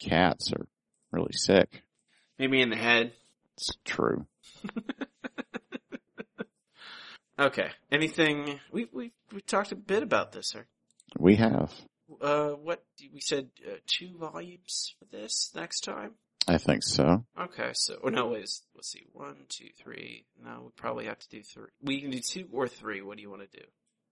Speaker 2: Cats are really sick.
Speaker 1: Maybe in the head.
Speaker 2: It's true. <laughs>
Speaker 1: Okay. Anything we we we talked a bit about this, sir.
Speaker 2: We have.
Speaker 1: Uh, what we said uh, two volumes for this next time.
Speaker 2: I think so.
Speaker 1: Okay, so oh no, wait, let's, let's see, one, two, three. No, we probably have to do three. We can do two or three. What do you want to do?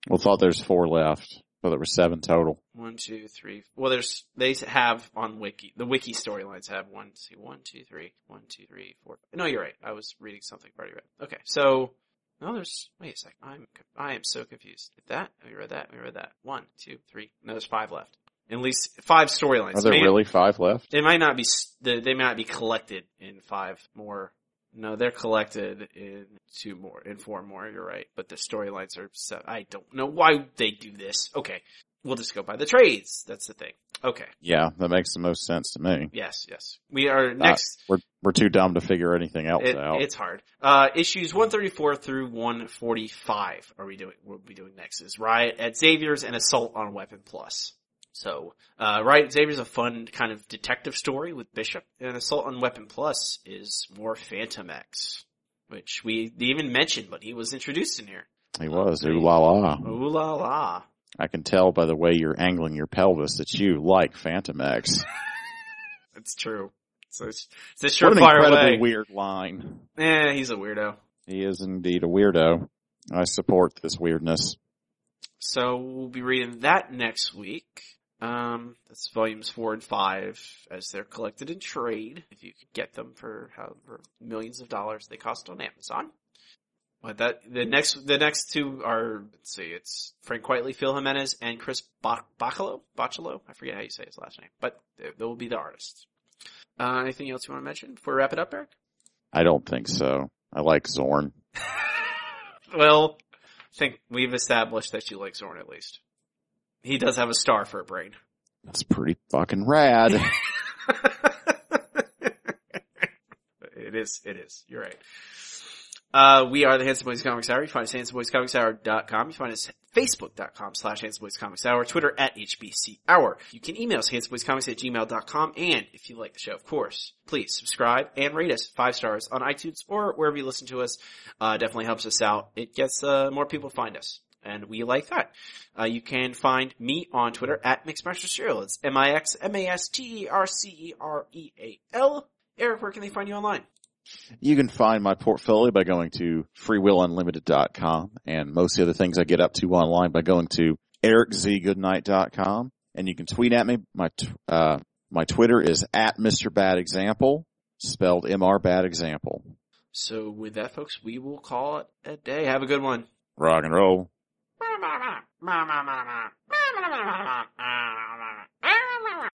Speaker 2: Well, thought there's four left, but there were seven total.
Speaker 1: One, two, three. Well, there's they have on wiki the wiki storylines have one, see, one, two, three, one, two, three, four. No, you're right. I was reading something already read. Okay, so no, there's wait a sec. I'm I am so confused. Did that? We read that. We read that. One, two, three. No, there's five left. At least five storylines.
Speaker 2: Are there
Speaker 1: May-
Speaker 2: really five left?
Speaker 1: They might not be. They they might not be collected in five more. No, they're collected in two more, in four more. You're right, but the storylines are. So, I don't know why they do this. Okay, we'll just go by the trades. That's the thing. Okay.
Speaker 2: Yeah, that makes the most sense to me.
Speaker 1: Yes. Yes. We are next.
Speaker 2: We're we're too dumb to figure anything else
Speaker 1: It,
Speaker 2: out.
Speaker 1: it's hard. Uh, issues 134 through 145 are we doing, we'll be doing next is Riot at Xavier's and Assault on Weapon Plus. So, uh, Riot Xavier's a fun kind of detective story with Bishop and Assault on Weapon Plus is more Phantom X, which we even mentioned, but he was introduced in here.
Speaker 2: he was. Ooh la la.
Speaker 1: Ooh la la.
Speaker 2: I can tell by the way you're angling your pelvis that you like Phantom X. <laughs>
Speaker 1: It's true. So it's, it's a
Speaker 2: what an incredibly
Speaker 1: way.
Speaker 2: weird line.
Speaker 1: Eh, he's a weirdo.
Speaker 2: He is indeed a weirdo. I support this weirdness.
Speaker 1: So we'll be reading that next week. Um, that's volumes four and five as they're collected in trade. If you could get them for however millions of dollars they cost on Amazon. But that the next the next two are let's see, it's Frank Quitely, Phil Jimenez, and Chris Bachalo. Bachalo, I forget how you say his last name, but they, they will be the artists. Uh, anything else you want to mention before we wrap it up, Eric?
Speaker 2: I don't think so. I like Xorn. <laughs>
Speaker 1: Well, I think we've established that you like Xorn at least. He does have a star for a brain.
Speaker 2: That's pretty fucking rad. <laughs> <laughs>
Speaker 1: it is, it is. You're right. Uh, we are the Handsome Boys Comics Hour. You find us at handsomeboyscomicshour.com. You find us at facebook.com slash handsomeboyscomicshour, Twitter at HBC Hour. You can email us handsomeboyscomics at gmail.com. And if you like the show, of course, please subscribe and rate us five stars on iTunes or wherever you listen to us. Uh, definitely helps us out. It gets, uh, more people to find us. And we like that. Uh, you can find me on Twitter at Mixmaster Cereal. It's M-I-X-M-A-S-T-E-R-C-E-R-E-A-L. Eric, where can they find you online?
Speaker 2: You can find my portfolio by going to freewillunlimited.com and most of the other things I get up to online by going to ericzgoodnight.com. And you can tweet at me. My, uh, my Twitter is at Mr. Bad Example, spelled MR Bad Example.
Speaker 1: So with that, folks, we will call it a day. Have a good one.
Speaker 2: Rock and roll. <laughs>